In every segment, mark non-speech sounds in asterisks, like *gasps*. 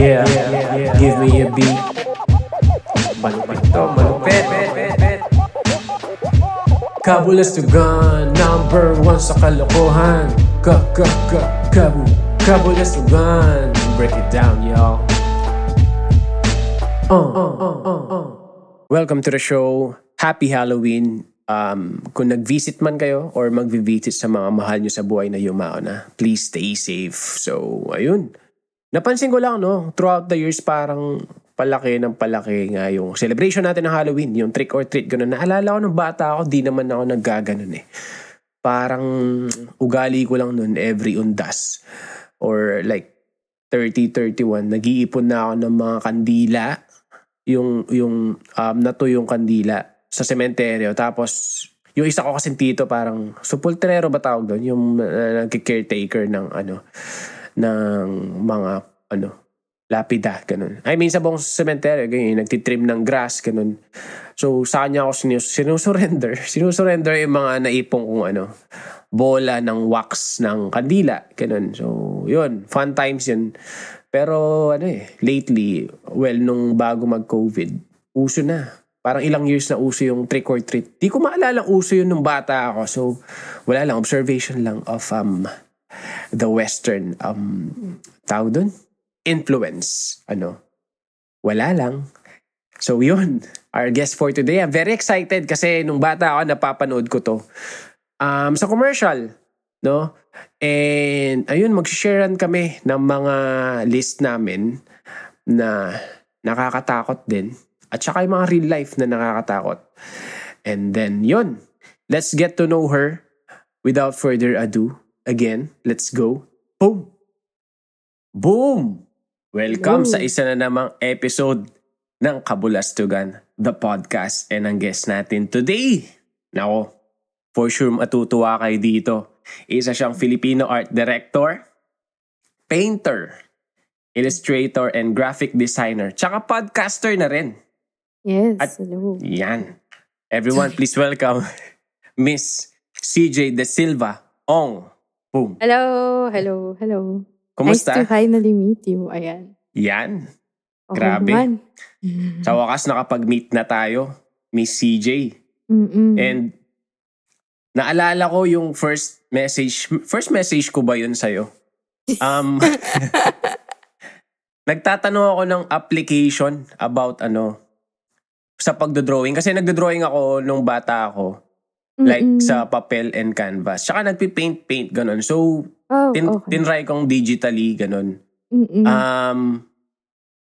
Yeah, give me a beat. Malupit to, malupit. Kabulas to gun, number one sa kalokohan. Ka, ka, ka, kabu, kabulas to gun. Break it down, y'all. Uh, uh, uh, uh, uh. Welcome to the show. Happy Halloween. Um, kung nag-visit man kayo or mag-visit sa mga mahal nyo sa buhay na yumao na, please stay safe. So, ayun. Napansin ko lang, no, throughout the years, parang palaki ng palaki nga yung celebration natin ng Halloween, yung trick or treat, ganun. Naalala ko nung bata ako, di naman ako naggaganon eh. Parang ugali ko lang nun every undas. Or like 30, 31, nag-iipon na ako ng mga kandila. Yung, yung, um, nato yung kandila sa sementeryo. Tapos, yung isa ko kasing tito, parang supultrero ba tawag doon? Yung uh, nag-caretaker ng ano, ng mga ano lapida, ganun. I mean, sa buong cemetery, ganyan, nagtitrim ng grass, ganun. So, sa kanya ako sinus- sinusurrender. *laughs* Sinusurrender yung mga naipong kung ano, bola ng wax ng kandila, ganun. So, yun, fun times yun. Pero, ano eh, lately, well, nung bago mag-COVID, uso na. Parang ilang years na uso yung trick or treat. Di ko maalala uso yun nung bata ako. So, wala lang, observation lang of um, the Western, um, tawag dun? Influence. Ano? Wala lang. So *laughs* yun, our guest for today. I'm very excited kasi nung bata ako, napapanood ko to. Um, sa commercial, no? And ayun, mag-sharean kami ng mga list namin na nakakatakot din. At saka yung mga real life na nakakatakot. And then yun, let's get to know her without further ado. Again, let's go. Boom! Boom! Welcome Hello. sa isa na namang episode ng Kabulastugan, the podcast. And ang guest natin today, nako, for sure matutuwa kayo dito. Isa siyang Filipino art director, painter, illustrator, and graphic designer. Tsaka podcaster na rin. Yes, At- hello. Yan. Everyone, please welcome *laughs* Miss CJ De Silva Ong. Boom. Hello, hello, hello. Kumusta? Nice to finally meet you. Ayan. Yan. Okay Grabe. naman. *laughs* Sa wakas nakapag-meet na tayo, Miss CJ. Mm-mm. And naalala ko yung first message, first message ko ba yun sa'yo? *laughs* Um, *laughs* nagtatanong ako ng application about ano, sa pagdodrawing. Kasi nagdodrawing ako nung bata ako. Like Mm-mm. sa papel and canvas. Tsaka nagpipaint-paint, ganun. So, oh, tin- okay. tinry kong digitally, ganun. Mm-mm. Um,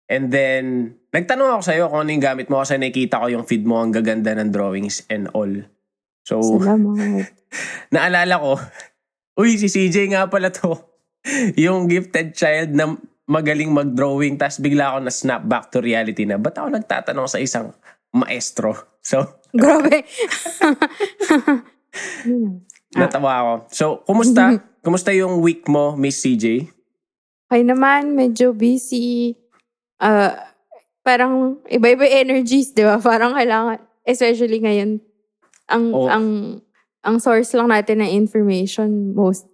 and then, nagtanong ako sa'yo kung ano yung gamit mo kasi nakita ko yung feed mo, ang gaganda ng drawings and all. So, Salamat. *laughs* naalala ko, uy, si CJ nga pala to. *laughs* yung gifted child na magaling mag-drawing, tapos bigla ako na snap back to reality na, ba't ako nagtatanong sa isang maestro? So, Grabe. *laughs* Natawa ako. So, kumusta? *laughs* kumusta yung week mo, Miss CJ? Okay naman, medyo busy. Ah, parang iba-iba energies, di ba? Parang kailangan, especially ngayon, ang, Oh. ang, ang source lang natin ng information most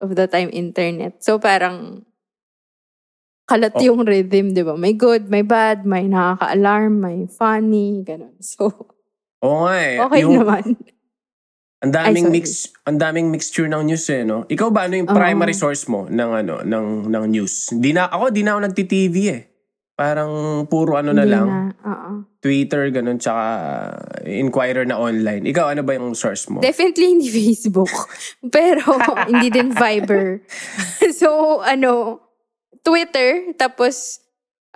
of the time internet. So parang kalat Oh. yung rhythm, di ba? May good, may bad, may nakaka-alarm, may funny, ganun. So, Oo nga eh. okay Yung- naman. Ang daming Ay, mix, ang daming mixture ng news eh, no? Ikaw ba ano yung primary source mo ng ano, ng ng news? Di na ako, di na ako nagti-TV eh. Parang puro ano na Hindi lang, na. Twitter ganun tsaka Inquirer na online. Ikaw ano ba yung source mo? Definitely hindi Facebook. *laughs* Pero hindi din Viber. *laughs* so, ano, Twitter, tapos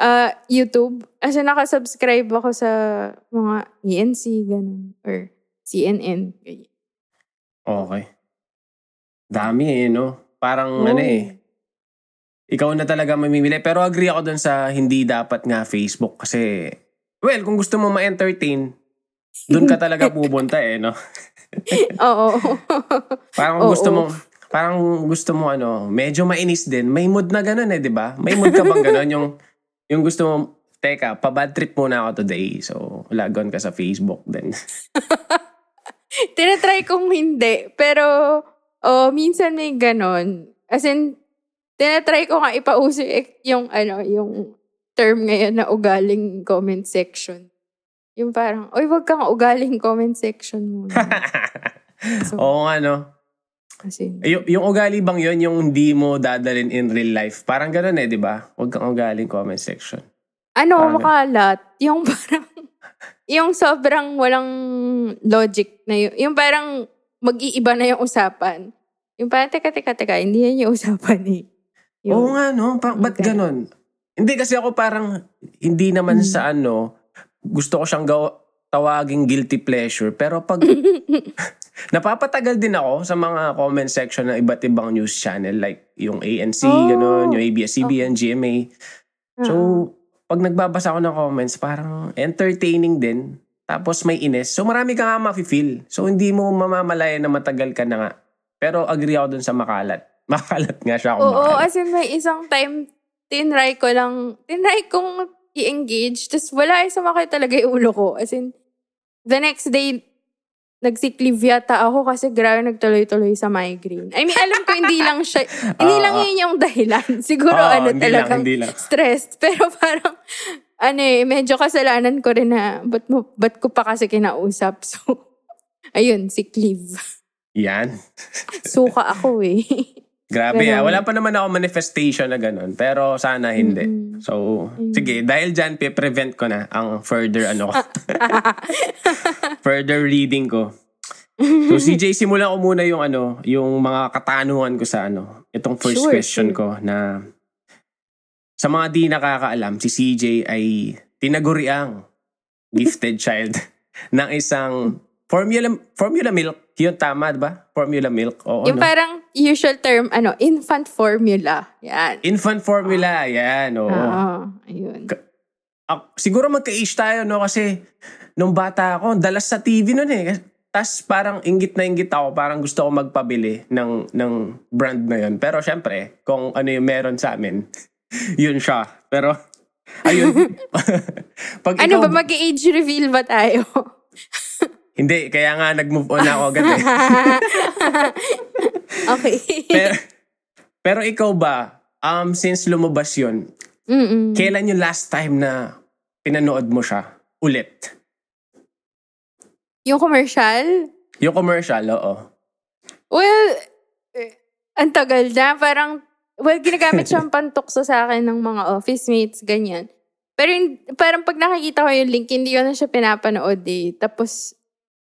uh, YouTube. Kasi nakasubscribe ako sa mga ENC, ganun. Or CNN. ganyan. Okay. Dami eh, no? Parang Oo. ano eh. Ikaw na talaga mamimili. Pero agree ako dun sa hindi dapat nga Facebook kasi, well, kung gusto mo ma-entertain, dun ka talaga *laughs* pupunta eh, no? *laughs* Oo. *laughs* Parang Oo. gusto mo, parang gusto mo ano, medyo mainis din. May mood na ganun eh, di ba? May mood ka bang ganun? yung, yung gusto mo, teka, pa-bad trip muna ako today. So, lagon ka sa Facebook din. *laughs* Tinatry kong hindi. Pero, oh, minsan may ganon. As in, tinatry ko nga ipauso yung, ano, yung term ngayon na ugaling comment section. Yung parang, oy, wag kang ugaling comment section muna. *laughs* So, Oo nga, no? Kasi, Y- yung ugali bang yun, yung hindi mo dadalin in real life? Parang ganun eh, di ba? Huwag kang ugaling comment section. ano, parang- makalat. Yung *laughs* parang, yung sobrang walang logic na yun. Yung parang mag-iiba na yung usapan. Yung parang, teka, teka, teka, hindi yan yung usapan eh. Yun. Oo nga, no? Pa- ba't Okay. ganun? Hindi kasi ako parang, hindi naman Hmm. sa ano, gusto ko siyang gawa, tawaging guilty pleasure. Pero pag, *laughs* napapatagal din ako sa mga comment section ng iba't ibang news channel. Like, yung ANC, Oh. ganun, yung ABS-CBN, GMA. So, pag nagbabasa ako ng comments, parang entertaining din. Tapos may ines. So, marami ka nga mafe-feel. So, hindi mo mamamalaya na matagal ka na nga. Pero agree ako dun sa makalat. *laughs* Makalat nga siya kung Oo, makalat. as in may isang time, tinry ko lang, tinry kong i-engage, tapos wala ay sumakay talaga yung ulo ko. As in, the next day, nag-sick leave yata ako kasi grabe nagtuloy-tuloy sa migraine. I mean, alam ko hindi lang siya, *laughs* hindi lang yun yung dahilan. *laughs* Siguro Oo, ano hindi lang, talagang hindi lang. stressed. *laughs* Pero parang, ano eh, medyo kasalanan ko rin na, ba't, mo, ba't ko pa kasi kinausap? So, ayun, sick leave. Yan. Suka ako eh. Grabe ah. Wala pa naman ako manifestation na ganun. Pero sana hindi. Mm-mm. So, sige. Dahil dyan, pe-prevent ko na ang further ano ko. *laughs* further reading ko. So, CJ, simulan ko muna yung ano, yung mga katanungan ko sa ano, itong first Sure, question sure. ko na sa mga di nakakaalam, si CJ ay tinaguriang gifted child *laughs* ng isang formula formula milk. Yun tama, di ba? Formula milk. Oo, Yung no? parang usual term, ano, infant formula. Yan. Infant formula, yan. Oo. Oo. ayun. Ak- siguro magka-age tayo, no? Kasi nung bata ako, dalas sa TV nun eh. Tapos parang inggit na inggit ako, parang gusto ko magpabili ng, ng brand na yun. Pero syempre, kung ano yung meron sa amin, *laughs* yun siya. Pero, ayun. *laughs* *laughs* Pag Ano ikaw, ba, mag-age reveal ba tayo? Hindi, kaya nga nag-move on ako agad eh. *laughs* okay. pero, pero ikaw ba, um, since lumabas yun, Mm-mm. kailan yung last time na pinanood mo siya ulit? Yung commercial? Yung commercial, oo. Well, eh, ang tagal na. Parang, well, ginagamit siyang *laughs* pantukso sa akin ng mga office mates, ganyan. Pero yung- parang pag nakikita ko yung link, hindi ko na siya pinapanood eh. Tapos,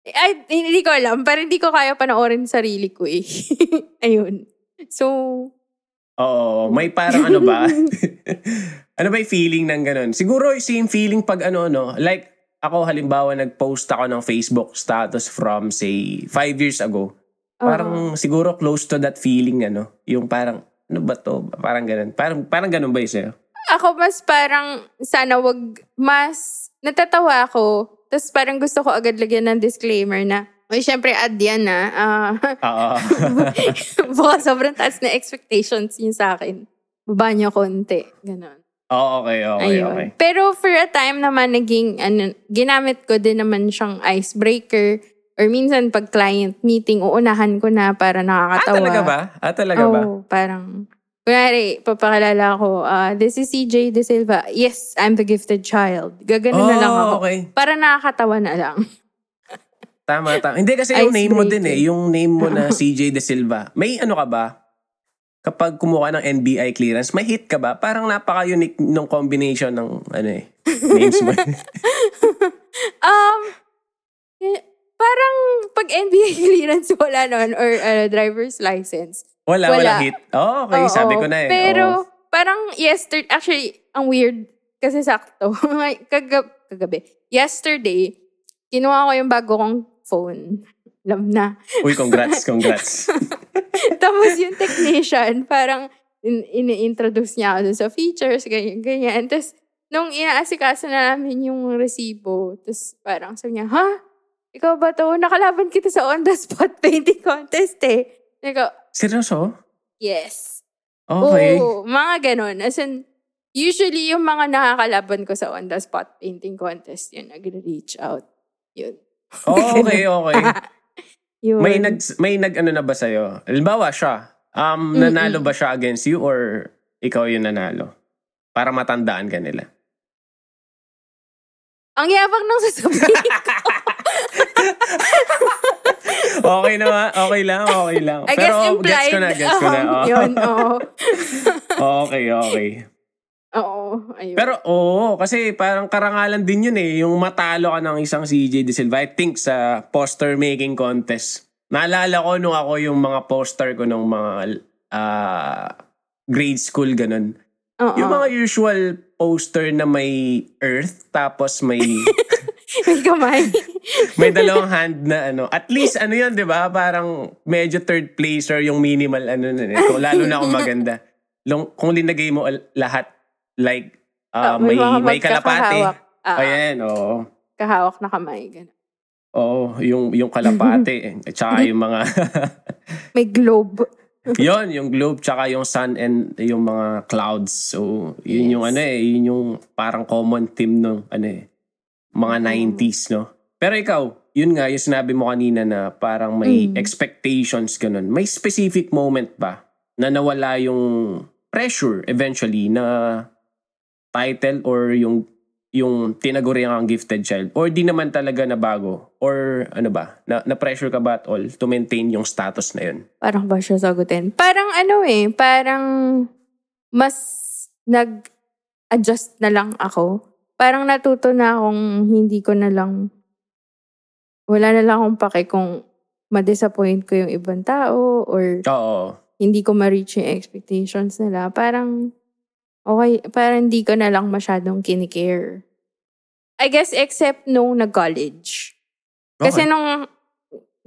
ay, hindi ko alam. Parang hindi ko kaya panoorin sarili ko eh. *laughs* Ayun. So, Oo, may parang ano ba? *laughs* *laughs* ano ba yung feeling ng ganun? Siguro same feeling pag ano, no? Like, ako halimbawa nag-post ako ng Facebook status from say, five years ago. Parang siguro close to that feeling, ano? Yung parang, ano ba to? Parang ganun. Parang, parang ganun ba yung sa'yo? ako mas parang sana wag mas natatawa ako. Tapos parang gusto ko agad lagyan ng disclaimer na, Uy, syempre, ad yan na. Ah, Oo. *laughs* baka sobrang taas na expectations yun sa akin. Baba niyo konti. Ganon. Oo, okay, okay, Ayun. okay. Pero for a time naman, naging, ano, ginamit ko din naman siyang icebreaker. Or minsan, pag client meeting, uunahan ko na para Ah, nakakatawa. talaga ba? Ah, talaga ba? Oo, parang, kunwari, papakilala ko, ah, this is CJ De Silva. Yes, I'm the gifted child. Gaganon na lang ako. Oh, okay. Para nakakatawa na lang. Tama, tama. Hindi kasi yung name mo din eh. Yung name mo na *laughs* CJ De Silva. May ano ka ba? Kapag kumuha ng NBI clearance, may hit ka ba? Parang napaka-unique nung combination ng ano eh, names mo. *laughs* Um, pag NBA *laughs* clearance wala nun or uh, driver's license. wala, wala, Wala. hit. Oh, okay, Oo, sabi ko na eh. Pero Oo. parang yesterday, actually, ang weird kasi sakto. *laughs* Kagab kagabi. Yesterday, kinuha ko yung bago kong phone. Alam na. Uy, congrats, *laughs* congrats. Tapos yung technician, parang in- ini-introduce niya ako sa features, ganyan, ganyan. Tapos, nung inaasikaso na namin yung resibo, tapos parang sabi niya, ha? Ikaw ba to? Nakalaban kita sa on-the-spot *laughs* painting contest eh. Niko, Seryoso? yes. Okay. Oo, mga ganon. As in, usually yung mga nakakalaban ko sa on-the-spot painting contest, yun, nag-reach out. Yun. Oh, *laughs* okay, okay. *laughs* Yun. May nag may nag ano na ba sa'yo? Halimbawa siya, Um, nanalo ba siya against you or ikaw yung nanalo? Para matandaan ka nila. Ang yabang nang sasabihin ko. Okay naman. Okay lang, okay lang. I Pero guess gets implied. ko na, gets ko na. um, Oh. Yun, oo. *laughs* okay, okay. Oo, ayun. Pero oo, kasi parang karangalan din yun eh. Yung matalo ka ng isang CJ De Silva. I think sa poster making contest. Naalala ko nung ako yung mga poster ko nung mga ah, grade school ganun. Oo. Yung mga usual poster na may earth tapos may *laughs* May kamay. May dalawang hand na ano. At least ano yun, 'di ba? Parang medyo third placer yung minimal ano na. eh. Kung lalo na kung maganda. Long, kung linagay mo lahat like ah, Ah, may mga may kalapate. magkakahawak. Ah, Ayan, oo. Kahawak na kamay. Ganun. Oo, yung yung kalapate at *laughs* saka yung mga *laughs* May globe. yon yung globe tsaka yung sun and yung mga clouds. So, yun yung Yes. ano eh, yun yung parang common theme ng ano eh, mga 90s, no? Pero ikaw, yun nga, yung sinabi mo kanina na parang may Mm. expectations ganun. May specific moment ba na nawala yung pressure eventually na title or yung yung tinaguri ang gifted child or di naman talaga na bago or ano ba na, na pressure ka ba at all to maintain yung status na yun Parang ba siya sagutin? Parang ano eh, parang mas nag-adjust na lang ako. Parang natuto na akong hindi ko na lang, wala na lang akong pake kung ma-disappoint ko yung ibang tao or oo hindi ko ma-reach yung expectations nila. Parang, okay, parang hindi ko na lang masyadong kinikare. I guess except nung nag-college. Kasi Okay. nung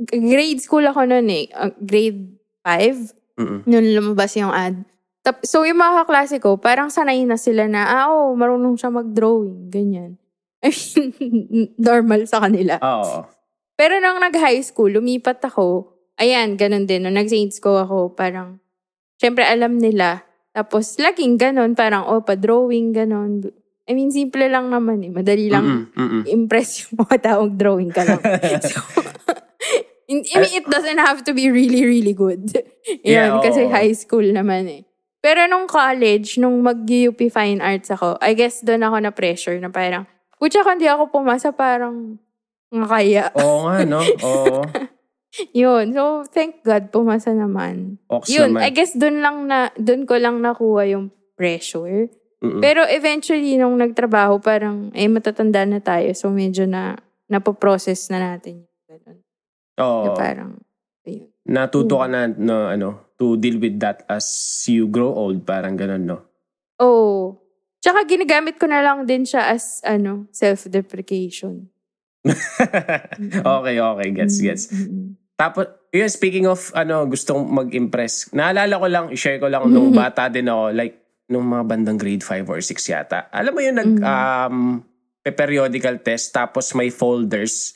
grade school ako noon eh, uh, grade 5, Mm-mm. nung lumabas yung ad. Tap, so yung mga kaklase ko, parang sanay na sila na, ah, oh, marunong siya mag-drawing, ganyan. I *laughs* mean, normal sa kanila. oo Pero nung nag-high school, lumipat ako, ayan, ganun din. Nung nag-Saints ko ako, parang, syempre alam nila. Tapos, laging ganun, parang, oh, pa-drawing, ganun. I mean, simple lang naman eh. Madali lang Mm-mm, mm-mm. impress yung *laughs* mga taong drawing ka lang. *laughs* so, I mean, it doesn't have to be really, really good. *laughs* Yeah, Yan, kasi oo. high school naman eh. Pero nung college, nung mag-UP Fine Arts ako, I guess doon ako na-pressure na parang, putya kung di ako pumasa, parang, nga kaya. oo nga no oo *laughs* Yun. So, thank God, pumasa naman. Ox Yun, naman I guess doon lang na, doon ko lang nakuha yung pressure. Mm-mm. Pero eventually, nung nagtrabaho, parang, eh, matatanda na tayo. So, medyo na, napoprocess na natin. yung Ganun. oo Na parang, ayun. natuto ka na no, ano to deal with that as you grow old parang ganun no Oh. Tsaka ginagamit ko na lang din siya as, ano, self-deprecation. *laughs* okay okay gets gets Mm-mm. Tapos, yun, speaking of, ano, gustong mag-impress. Naalala ko lang, i-share ko lang nung bata din ako, like, nung mga bandang grade 5 or 6 yata. Alam mo yun, nag, Mm. um, pe- periodical test, tapos may folders.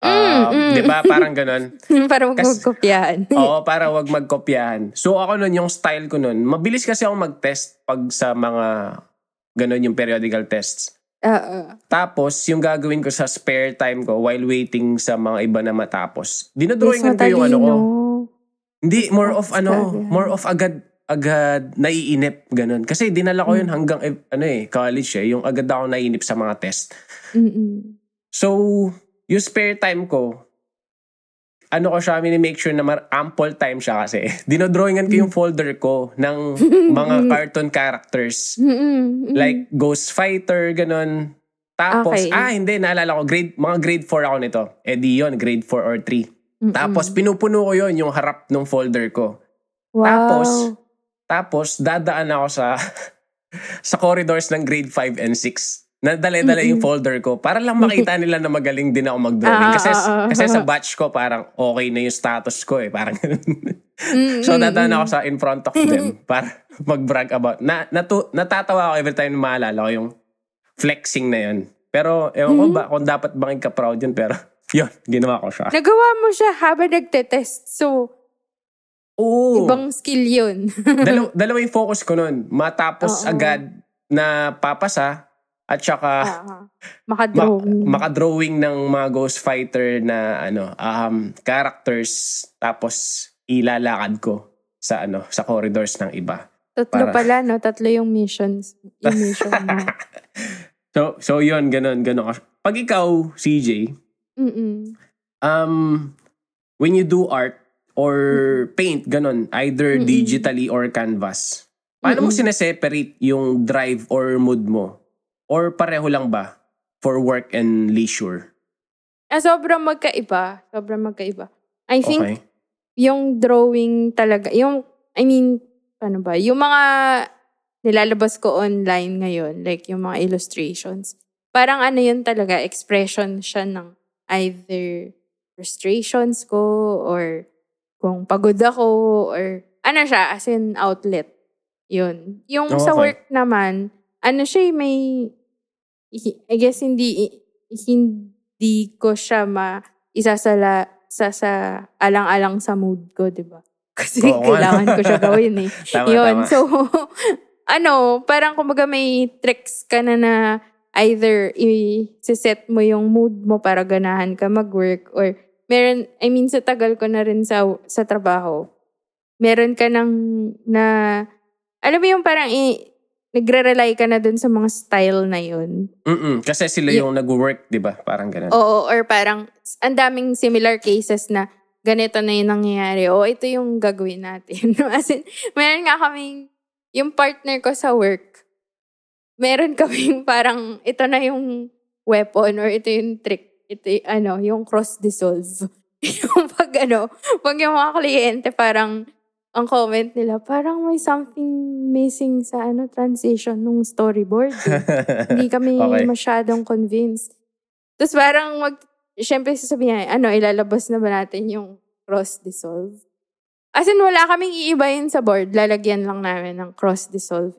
Mm, Um, mm. Di ba? Parang ganun. *laughs* Para wag Kas- magkopyahan. *laughs* Oo, para wag magkopyahan. So ako nun, yung style ko nun, mabilis kasi ako mag-test pag sa mga ganun yung periodical tests. Oo. Tapos, yung gagawin ko sa spare time ko while waiting sa mga iba na matapos, Yes, dinodrawingan ko yung ano ko. Hindi, more of ano, more of agad, agad naiinip, ganun. Kasi dinala ko Hmm. yun hanggang, eh, ano eh, college eh, yung agad ako naiinip sa mga test. Mm-mm. So, yung spare time ko, ano ko siya, make sure na mar- ample time siya kasi. *laughs* Dinodrawingan ko yung folder ko ng *laughs* mga cartoon characters. Like Ghost Fighter, ganun. Tapos, Okay. ah, hindi, naalala ko, grade, mga grade 4 ako nito. Eh di yun, grade 4 or 3. Mm-mm. Tapos, pinupuno ko yun, yung harap ng folder ko. wow. tapos, Tapos, dadaan ako sa *laughs* sa corridors ng grade 5 and 6. Nadala-dala yung folder ko para lang makita *laughs* nila na magaling din ako mag-drawing. Ah, Kasi, ah, ah, kasi sa batch ko, parang okay na yung status ko eh. Parang *laughs* so, dadaan ako sa in front of them *laughs* para mag-brag about. Na, natu, natatawa ako every time na maalala ko yung flexing na yun. Pero, ewan ko ba, kung dapat bang ka-proud yun, pero yun, ginawa ko siya. Nagawa mo siya habang nagte-test. So, Oo. ibang skill yun. Dalaw, dalawa yung focus ko nun. Matapos Oo. agad na papasa at saka ma- Makadrawing. makadrawing ng mga Ghost Fighter na ano um characters tapos ilalakad ko. sa ano, sa corridors ng iba. Tatlo Para- pala, no? Tatlo yung missions. Yung mission mo. *laughs* So, so yun, ganun, ganun. Pag ikaw, CJ, Mm-mm. um, when you do art or paint, ganun, either Mm-mm. digitally or canvas, paano mo Mm-mm. sineseparate yung drive or mood mo? Or pareho lang ba for work and leisure? Ah, sobrang magkaiba. Sobrang magkaiba. I think Okay. yung drawing talaga, yung, I mean, paano ba? Yung mga nilalabas ko online ngayon, like yung mga illustrations, parang ano yun talaga, expression siya ng either frustrations ko or kung pagod ako or ano siya, as in outlet. Yun. Yung sa Okay. work naman, ano siya, eh, may, I guess hindi, hindi ko siya ma, isasala sa sa alang-alang sa mood ko, 'di ba? *laughs* Kasi Oo nga. kailangan ko siya gawin eh. *laughs* Tama, Yun. tama. So *laughs* ano, parang kumbaga may tricks ka na na either i-set mo yung mood mo para ganahan ka mag-work or meron, I mean sa tagal ko na rin sa sa trabaho, meron ka nang na, alam mo yung parang i, nagre-rely ka na dun sa mga style na yun. Mm-mm. Kasi sila Y- yung nag-work, di ba? Parang ganun. Oo, or parang ang daming similar cases na ganito na yung nangyayari. O, ito yung gagawin natin. *laughs* As in, meron nga kaming, yung partner ko sa work, meron kaming parang, ito na yung weapon or ito yung trick. Ito yung, ano, yung cross-dissolve. *laughs* yung pag ano, pag yung mga kliyente parang, ang comment nila, parang may something missing sa ano transition nung storyboard. eh. *laughs* Hindi kami Okay. masyadong convinced. Tapos parang mag, syempre sasabihin niya, ano, ilalabas na ba natin yung cross-dissolve? As in, wala kaming iibayin sa board. Lalagyan lang namin ng cross-dissolve.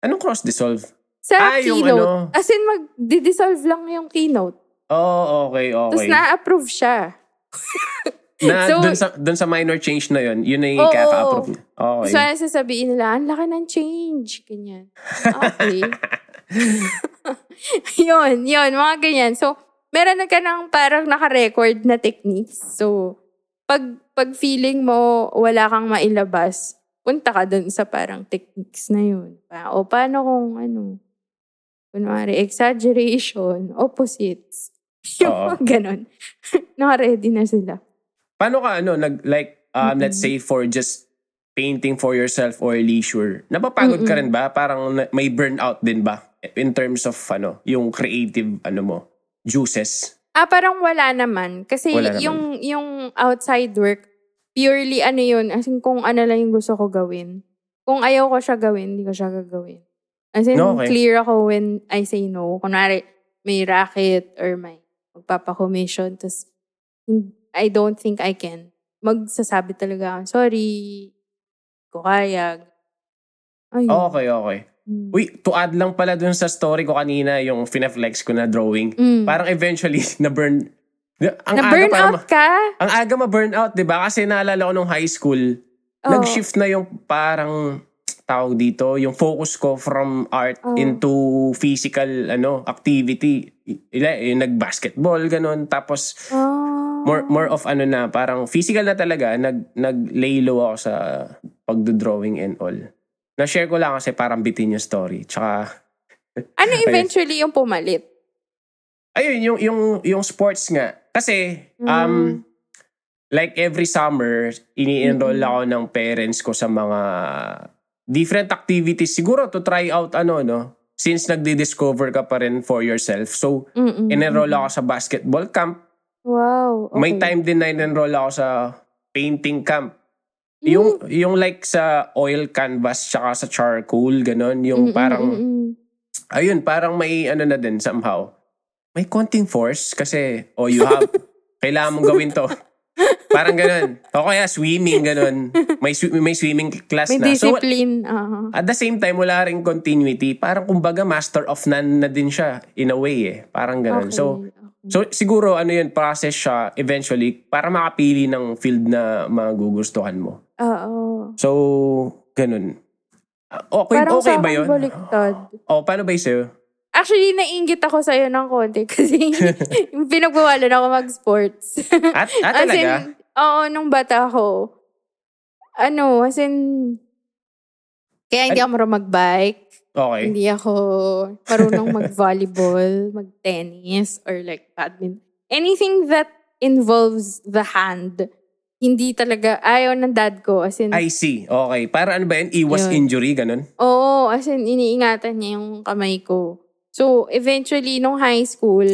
Anong cross-dissolve? Sa Ah, yung keynote. ano. As in, mag-dissolve lang yung keynote. Oh, okay, Tapos okay. na-approve siya. *laughs* Na, So- dun, sa, dun sa minor change na yun, yun na yung Oo. kaka-approve niya. Okay. So, ano sasabihin nila, ang laki ng change. Ganyan. Okay. *laughs* *laughs* yun, yun, mga ganyan. So, meron na ka ng parang naka-record na techniques. So, pag, pag feeling mo wala kang mailabas, punta ka dun sa parang techniques na yun. Pa- O paano kung ano, kunwari, exaggeration, opposites. *laughs* Yung mga ganun. Naka-ready na sila. Paano ka, ano, nag, like, um, Mm-mm. let's say for just painting for yourself or leisure, napapagod ka Mm-mm. rin ba? Parang may burnout din ba? In terms of, ano, yung creative, ano mo, juices? Ah, parang wala naman. Kasi Wala naman. yung yung outside work, purely ano yun, as in kung ano lang yung gusto ko gawin. Kung ayaw ko siya gawin, hindi ko siya gagawin. As in, Okay. clear ako when I say no. Kunwari, may racket or may magpapakommission, tapos I don't think I can. Magsasabi talaga ako, sorry, ko kaya. Ayun. Okay, okay. Mm. Uy, to add lang pala dun sa story ko kanina, yung fineflex ko na drawing. Mm. Parang eventually, *laughs* na-burn. Ang Na-burn aga out ka? Ang aga ma-burnout, di ba? Kasi naalala ko nung high school, Oo. nag-shift na yung parang tawag dito, yung focus ko from art Oo. into physical ano activity. Ila, yung nag-basketball, ganun. Tapos, Ah. More more of ano na, parang physical na talaga, nag, nag-lay low ako sa pagdo-drawing and all. Na-share ko lang kasi parang bitin yung story. Tsaka, *laughs* Ano eventually yung pumalit? ayun, yung, yung, yung sports nga. Kasi, um, Mm. like every summer, ini-enroll Mm-mm. ako ng parents ko sa mga different activities. Siguro to try out ano, no? Since nagdi-discover ka pa rin for yourself. So, Mm-mm. in-enroll ako sa basketball camp. Wow. Okay. May time din na in-enroll ako sa painting camp. Mm. Yung, yung like sa oil canvas tsaka sa charcoal, ganon. Yung Mm-mm, parang, ayun, parang may ano na din somehow. May konting force kasi, oh, you have, *laughs* kailangan mong gawin to. Parang ganun. O kaya swimming, ganun. May, swi- may swimming class May na. So, discipline. aha. at the same time, wala ring continuity. Parang kumbaga master of none na din siya in a way eh. Parang ganun. Okay, So. So siguro ano yun, process siya eventually para makapili ng field na magugustuhan mo. Oo. So, ganun. Ah, Okay, Parang okay ba yun? baliktad. O, paano ba sa'yo? Actually, nainggit ako sa'yo ng konti kasi *laughs* *laughs* pinagbawalan ako mag-sports. At, at As talaga? in, oo, nung bata ako, ano, as in, kaya hindi ako marunong mag-bike. Okay. Hindi ako marunong *laughs* mag-volleyball, mag-tennis, or like badminton. Anything that involves the hand, hindi talaga, ayaw ng dad ko. As in, I see. Okay. Para ano ba yan? Iwas Yun. injury, ganun? Oo, as in, iniingatan niya yung kamay ko. So, eventually, nung high school,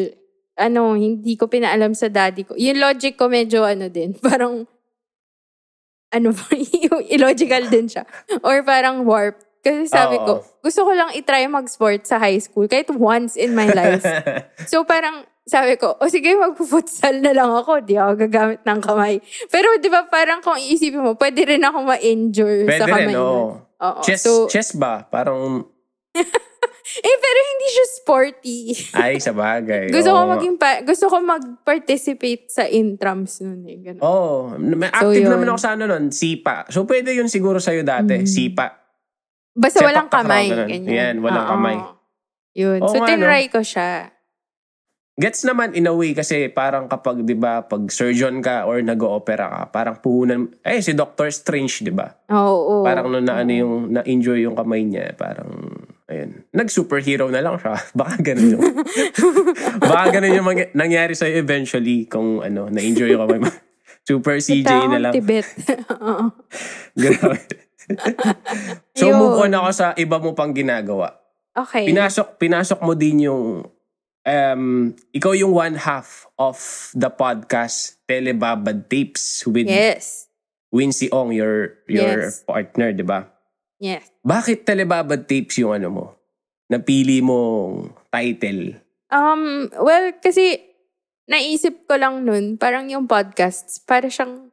ano, hindi ko pinaalam sa daddy ko. Yung logic ko medyo, ano din, *laughs* parang, ano ba, *laughs* illogical din siya. Or parang warped. Kasi sabi ko, Oo. gusto ko lang itry mag-sport sa high school, kahit once in my life. *laughs* So parang sabi ko, o sige, magpo-futsal na lang ako. Di ako gagamit ng kamay. Pero di ba parang kung iisipin mo, pwede rin ako ma-injure Pwede sa kamay rin, nun. oo. Oo. Chess, so, chess ba? Parang, *laughs* eh, pero hindi siya sporty. ay, sa bagay. *laughs* gusto ko Oo. maging pa- gusto ko mag-participate sa intrams nun eh. Ganun. Oo. So, active yun. naman ako sa ano nun, sipa. So, pwede yun siguro sa'yo dati, Mm. sipa. Basta sepak walang kamay. Ganyan. Yan, walang Oo. kamay. Yun. Oo so, nga, no? tinry ko siya. Gets naman in a way kasi parang kapag, di ba, pag surgeon ka or nag-opera ka, parang puhunan, eh, si Doctor Strange, di ba? Oo. Parang nung na, ano yung, na-enjoy yung kamay niya, parang, ayun, nag-superhero na lang siya. *laughs* Baka ganun yung, *laughs* baka ganun yung mang- nangyari sa'yo eventually kung, ano, na-enjoy yung kamay mo. *laughs* Super CJ na lang. Tibet. Oo. Grabe. *laughs* so, Yun. move on ako sa iba mo pang ginagawa. Okay. Pinasok, pinasok mo din yung, um, ikaw yung one half of the podcast Telebabad Tapes with yes. Wincy Ong, your, your Yes. partner, di ba? Yes. Bakit Telebabad Tapes yung ano mo? Napili mong title? Um, well, kasi naisip ko lang nun, parang yung podcasts, para siyang,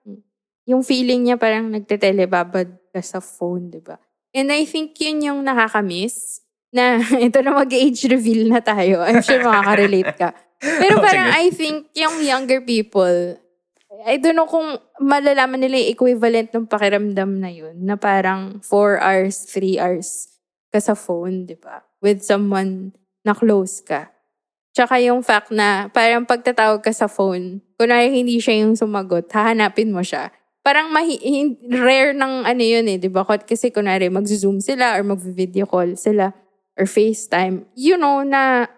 yung feeling niya parang nagtetelebabad ka sa phone, di ba? And I think yun yung nakakamiss na *laughs* ito na mag-age reveal na tayo. I'm sure makaka-relate ka. Pero *laughs* Oh, parang sige. I think yung younger people, I don't know kung malalaman nila yung equivalent ng pakiramdam na yun, na parang 4 hours, 3 hours ka sa phone, di ba? With someone na close ka. Tsaka yung fact na parang pagtatawag ka sa phone, kunwari hindi siya yung sumagot, hahanapin mo siya. Parang mahi- rare ng ano yun eh, di ba? Kasi kunwari mag-zoom sila or mag-video call sila or FaceTime. You know na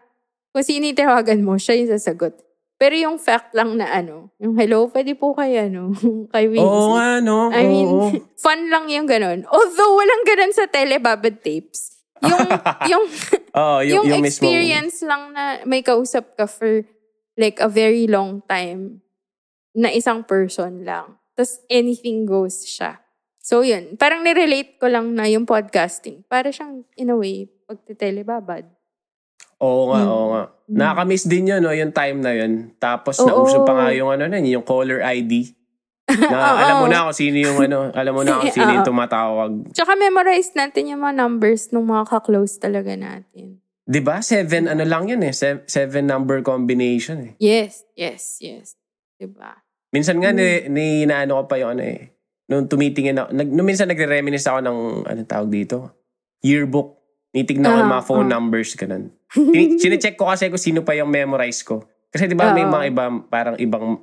kung sino tawagan mo, siya yung sasagot. Pero yung fact lang na ano, yung hello, pwede po kay ano, *laughs* kay Wincy. Oo nga, no? I mean, Oo. *laughs* fun lang yung ganun. Although walang ganun sa telebabad tapes. Yung, *laughs* yung, Oo, yung, yung, yung, mismo. experience lang na may kausap ka for like a very long time na isang person lang. Tapos anything goes siya. So yun, parang nirelate ko lang na yung podcasting. Para siyang, in a way, pagtitelebabad. Oo nga, Mm. oo nga. Mm. Nakakamiss din yun, no, yung time na yun. Tapos Oo. nauso pa nga yung ano na, yung caller ID. Na Oo. *laughs* alam mo na kung sino yung ano, alam mo na kung *laughs* sino yung tumatawag. Tsaka memorize natin yung mga numbers ng mga ka-close talaga natin. 'Di ba? Seven ano lang yun eh, Se- seven number combination eh. Yes, yes, yes. Diba? Minsan nga Mm. ni, ni naano ko pa yung ano eh. Nung tumitingin ako, nag, nung minsan nagre-reminisce ako ng ano tawag dito? Yearbook. Nitignan ko yung Ah, mga phone ah. numbers ganun. *laughs* Sine- Sine-check ko kasi kung sino pa yung memorize ko. Kasi 'di ba may Oo. mga iba parang ibang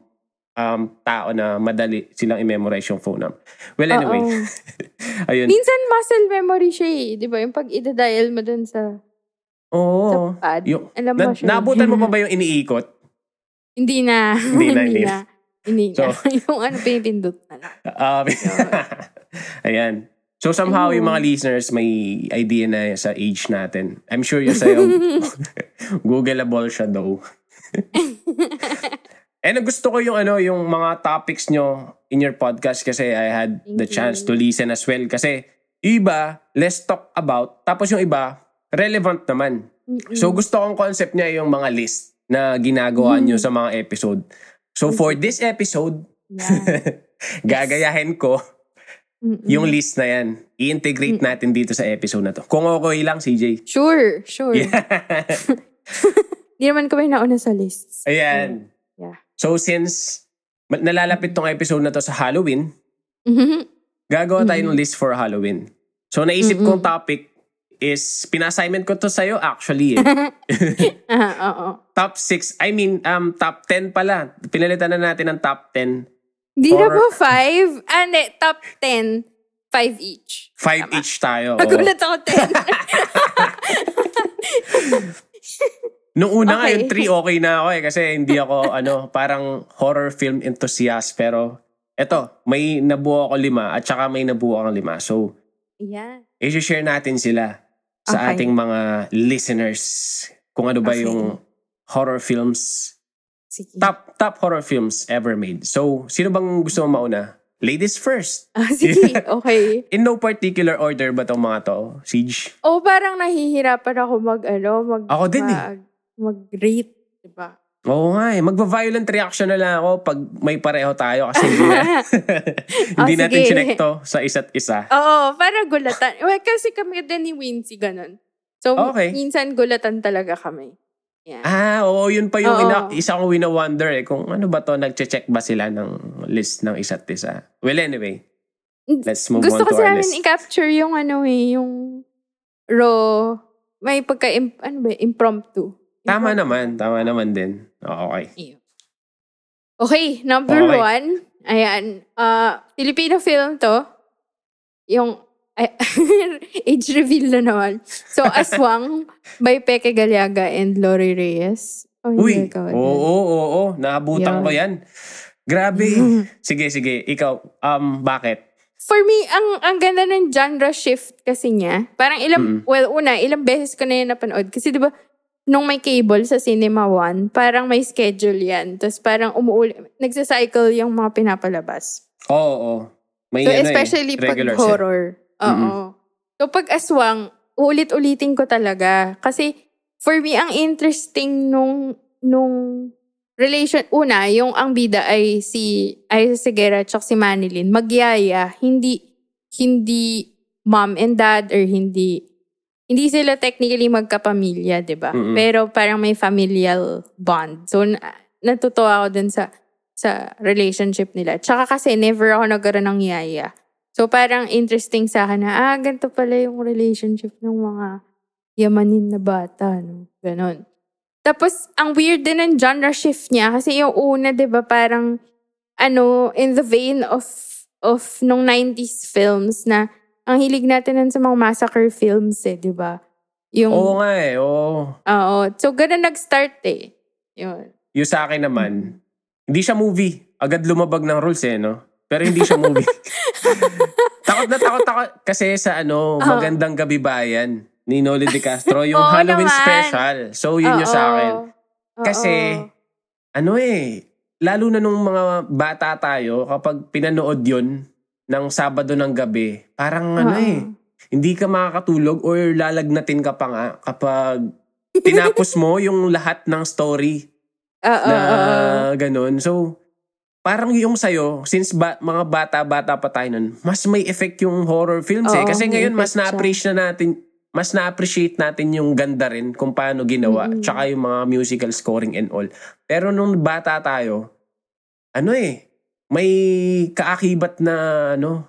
um, tao na madali silang i-memorize yung phone number. Well, anyway. *laughs* Ayun. Minsan muscle memory siya eh. Di ba? Yung pag i-dial mo dun sa, Oo. sa pad. Yung, alam na, mo siya. naabutan mo pa *laughs* ba yung iniikot? hindi na. Hindi na, hindi na. Hindi So- *laughs* yung ano, pinipindot na lang. Um, *laughs* ayan. So somehow yung mga listeners may idea na sa age natin. I'm sure yung sa'yo, *laughs* Googleable siya daw. And gusto ko yung ano, yung mga topics nyo in your podcast kasi I had Thank the you. chance to listen as well. Kasi iba, let's talk about. Tapos yung iba, relevant naman. Mm-mm. So gusto kong concept niya yung mga list na ginagawa Mm. nyo sa mga episode. So for this episode, Yeah. *laughs* gagayahin ko Mm-mm. yung list na yan. I-integrate Mm. natin dito sa episode na to. Kung okay lang, CJ. Sure, sure. Yeah. *laughs* Hindi naman kami nauna sa lists. Ayan. Yeah. So since nalalapit tong episode na to sa Halloween, Mhm. gagawa tayo Mm. ng list for Halloween. So naisip Mm-mm. kong topic is, pina-assignment ko to sa'yo actually eh. *laughs* *laughs* ah, oo. top 6, I mean, um, top 10 pala. Pinalitan na natin ng top 10. Hindi na ba five? Ah, hindi. Top ten. Five each. Five Tama. each tayo. Nagulat ako, ten. *laughs* Nung una nga, Okay. yung three okay na ako eh. Kasi hindi ako, ano, parang horror film enthusiast. Pero, eto, may nabuo ako lima at saka may nabuo akong lima. So, Yan. i-share natin sila sa Okay. ating mga listeners. Kung ano ba Okay. yung horror films, Sige. top top horror films ever made. So, sino bang gusto mo mauna? Ladies first. *laughs* Ah, sige, *laughs* okay. In no particular order ba tong mga to? Siege? O parang nahihirapan ako mag, ano, mag, Ako din eh. mag, mag-rate, diba? Oo nga eh. Magva-violent reaction na lang ako pag may pareho tayo kasi *laughs* hindi, na, hindi Oh, natin sige. sinekto sa isa't isa. Oo, para gulatan. Well, kasi kami din ni Wincy ganun. So, Okay. minsan gulatan talaga kami. Yeah. Ah, oo, yun pa yung Oo. ina- isa kong wina-wonder eh. Kung ano ba to, nagche-check ba sila ng list ng isa't isa? Well, anyway. Let's move Gusto on to kasi our namin list. i-capture yung ano eh, yung raw, may pagka, ano ba, impromptu. Tama naman. Tama naman din. Okay. Okay, number Okay. one. Ayan. Uh, Filipino film to. Yung *laughs* age reveal na naman. So, *laughs* Aswang by Peke Galiaga and Lori Reyes. Oh, Uy, oo, oo, oo. Naabutan Yan. ko yan. Grabe. *laughs* sige, sige. Ikaw, um, bakit? For me, ang ang ganda ng genre shift kasi niya. Parang ilang, Mm-mm. well, una, ilang beses ko na yan napanood. Kasi di ba, nung may cable sa Cinema One, parang may schedule yan. Tapos parang umuuli, nagsacycle yung mga pinapalabas. Oo, oo. May So, ano eh, especially pag regular set. horror. Oo. So, pag aswang, ulit-ulitin ko talaga. Kasi, for me, ang interesting nung, nung relation, una, yung ang bida ay si Aiza Segura at si Manilin, magyaya, hindi, hindi mom and dad or hindi, hindi sila technically magkapamilya, di ba? Mm-mm. Pero parang may familial bond. So, na, natutuwa ako dun sa, sa relationship nila. Tsaka kasi never ako nagkaroon ng yaya. So parang interesting sa akin na, ah, ganito pala yung relationship ng mga yamanin na bata, no? Ganon. Tapos, ang weird din ng genre shift niya kasi yung una, di ba, parang, ano, in the vein of, of nung 90s films na ang hilig natin nun sa mga massacre films eh, di ba? Yung, Oo nga eh, oo. oo. So, ganun nag-start eh. Yun. Yung sa akin naman, hindi siya movie. Agad lumabag ng rules eh, no? Pero hindi siya movie. *laughs* takot na takot ako kasi sa ano, Oo. Magandang Gabi Bayan ni Noli De Castro, yung Oo Halloween naman. special. So, yun yung sa akin. Oo. Kasi, ano eh, lalo na nung mga bata tayo, kapag pinanood yun ng Sabado ng gabi, parang ano Oo. eh, hindi ka makakatulog or lalagnatin ka pa nga kapag *laughs* tinapos mo yung lahat ng story Oo, na ganun. So, parang yung sa'yo, since ba, mga bata-bata pa tayo nun, mas may effect yung horror films eh. Oo, Kasi may ngayon, mas na-appreciate na natin, mas na-appreciate natin yung ganda rin kung paano ginawa. Mm. Tsaka yung mga musical scoring and all. Pero nung bata tayo, ano eh, may kaakibat na ano,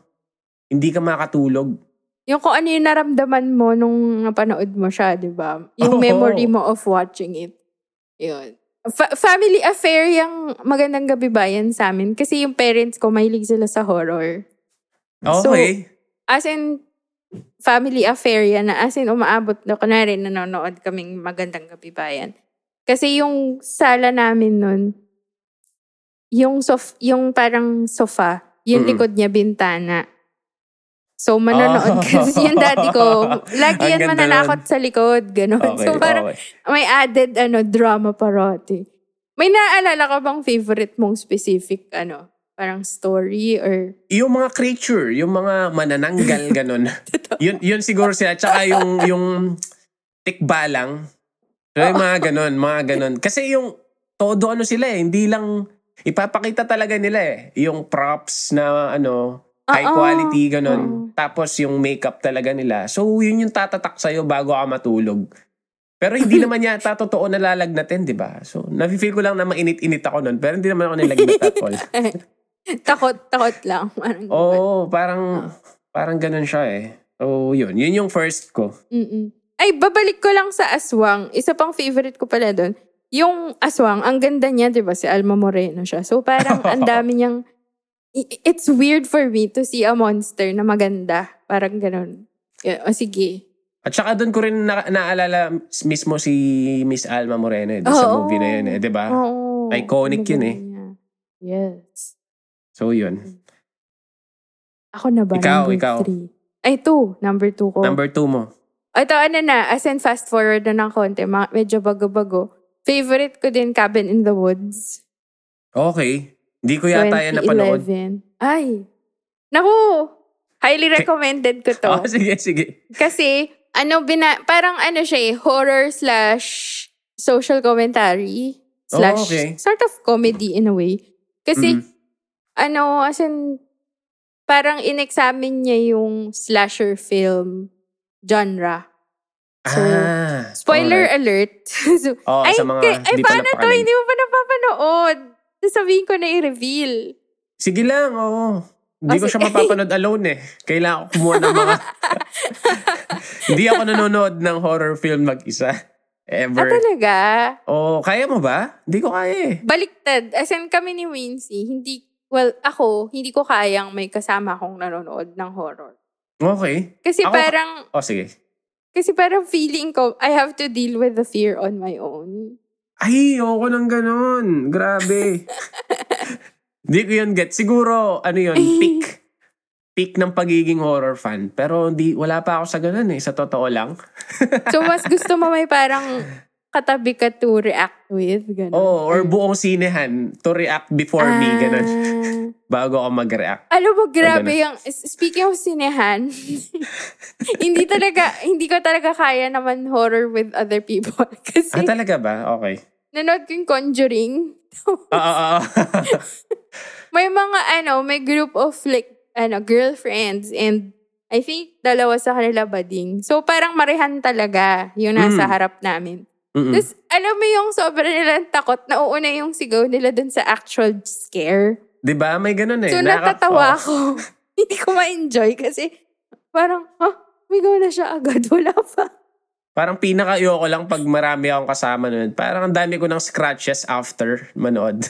hindi ka makatulog. Yung kung ano yung naramdaman mo nung napanood mo siya, di ba? Yung Oo. memory mo of watching it. Yun. Fa- family affair yung magandang gabi bayan sa amin. Kasi yung parents ko, mahilig sila sa horror. So, Okay. As in, family affair yan na as in umaabot na kunwari nanonood kaming magandang gabi bayan. Kasi yung sala namin nun, yung sof yung parang sofa, yung Mm-mm. likod niya bintana. So, manonood Oh. *laughs* kasi yung daddy ko, lagi yan mananakot sa likod, gano'n. okay, so, parang okay. may added ano drama parati. May naalala ka bang favorite mong specific ano, parang story or Yung mga creature, yung mga manananggal, *laughs* ganun. yun, yun siguro sila. Tsaka yung, yung tikbalang. So, yung mga ganun, mga ganun. Kasi yung todo ano sila eh, hindi lang, ipapakita talaga nila eh. Yung props na ano, high Oo. quality, ganun. Oo. Tapos yung makeup talaga nila. So, yun yung tatatak sa'yo bago ka matulog. Pero hindi *laughs* naman yata totoo na lalagnatin, di ba? So, nafe-feel ko lang na mainit-init ako nun. Pero hindi naman ako nilagnat at all. *laughs* takot takot lang. Parang Oo, ganun. parang parang ganun siya eh. So, yun. Yun yung first ko. Mm-mm. Ay, babalik ko lang sa aswang. Isa pang favorite ko pala doon. Yung aswang, ang ganda niya, di ba? Si Alma Moreno siya. So, parang *laughs* ang dami niyang it's weird for me to see a monster na maganda. Parang ganun. O sige. At saka doon ko rin na- naalala mismo si Miss Alma Moreno eh, doon sa movie na yun eh, di ba? Oo. Iconic yun eh. Niya. Yes. So yun. Ako na ba? Ikaw, number ikaw. three? Ay, two. Number two ko. Number two mo. Ito, ano na, as in fast forward na ng konti, ma- medyo bago-bago. Favorite ko din, Cabin in the Woods. Okay. Hindi ko yata yan napanood. 2011. Ay! Naku! Highly recommended ko to. Oh, *laughs* sige, sige. Kasi, ano, bina, parang ano siya eh, horror slash social commentary slash Oh, okay. sort of comedy in a way. Kasi, Mhm. ano, as in, parang in-examine niya yung slasher film genre. So, ah, Spoiler alright. alert. *laughs* so, Oo, ay, sa mga kay- ay, hindi pa paano to? Hindi mo pa napapanood. Sasabihin ko na i-reveal. Sige lang, oo. Hindi Oh, ko siya mapapanood alone eh. Kailangan ko kumuha ng mga... *laughs* Hindi ako nanonood ng horror film mag-isa. Ah, Ever. talaga? Oh, kaya mo ba? Hindi ko kaya eh. Baliktad. As in, kami ni Wincy, hindi, well, ako, hindi ko kayang may kasama akong nanonood ng horror. Okay. Kasi Ako- parang, Oh, sige. Kasi parang feeling ko, I have to deal with the fear on my own. Ay, ako nang ganun. Grabe. *laughs* Hindi ko yun get. Siguro, ano yun, *laughs* peak. Peak ng pagiging horror fan. Pero hindi, wala pa ako sa ganun eh. Sa totoo lang. So, mas gusto mo may parang katabi ka to react with, gano'n. Oo, or buong sinehan to react before me. Ganun. Ah. *laughs* Bago ako mag-react. Alam mo, grabe ganun. yung, speaking of sinehan, *laughs* hindi talaga, hindi ko talaga kaya naman horror with other people. *laughs* Kasi, Ah, talaga ba? Okay. nanood ko yung Conjuring. Oo, oo, oo. may mga, ano, may group of, like, ano, girlfriends and I think dalawa sa kanila bading. So, parang marihan talaga yung nasa Mm. harap namin. Mm-mm. Tapos, alam mo yung sobra nilang takot, nauuna yung sigaw nila dun sa actual scare. Di ba? May ganun eh. So, Nakaka- natatawa Oo. ako. *laughs* Hindi ko ma-enjoy kasi parang, ha? Migaw na siya agad. *laughs* Wala pa. Parang pinaka-ayoko lang pag marami akong kasama nun. Parang ang dami ko ng scratches after manood. *laughs*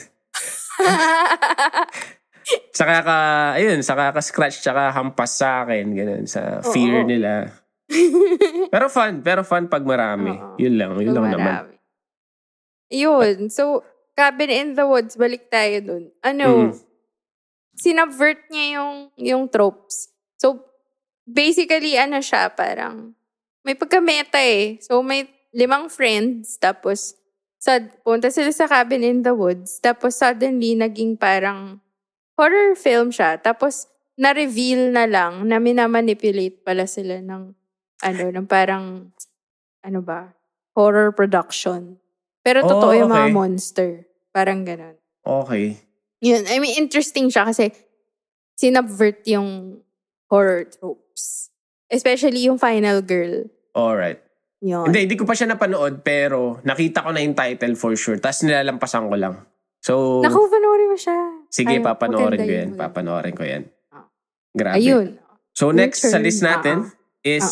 Saka ka, ayun, saka ka scratch tsaka hampas sa akin, ganun, sa fear Oo. nila. *laughs* pero fun, pero fun pag marami. Oo. Yun lang, yun lang naman. Marami. Yun. So, Cabin in the Woods, balik tayo dun. Ano, Mm. sinubvert niya yung, yung tropes. So, basically, ano siya, parang, may pagka-meta eh. So, may limang friends, tapos, sad, punta sila sa cabin in the woods, tapos suddenly, naging parang horror film siya. Tapos, na-reveal na lang na minamanipulate pala sila ng, ano, ng parang, ano ba, horror production. Pero Oh, totoo yung mga okay. monster. Parang ganun. Okay. Yun, I mean, interesting siya kasi sinubvert yung horror tropes. Especially yung final girl. Alright. Yun. Hindi, hindi ko pa siya napanood, pero nakita ko na yung title for sure. Tapos nilalampasan ko lang. So, Naku, panoorin mo siya. sige, Ay, papanoorin ko yan. Papanoorin ko yan. Ah. Grabe. Ayun. So, next sa turn. list natin is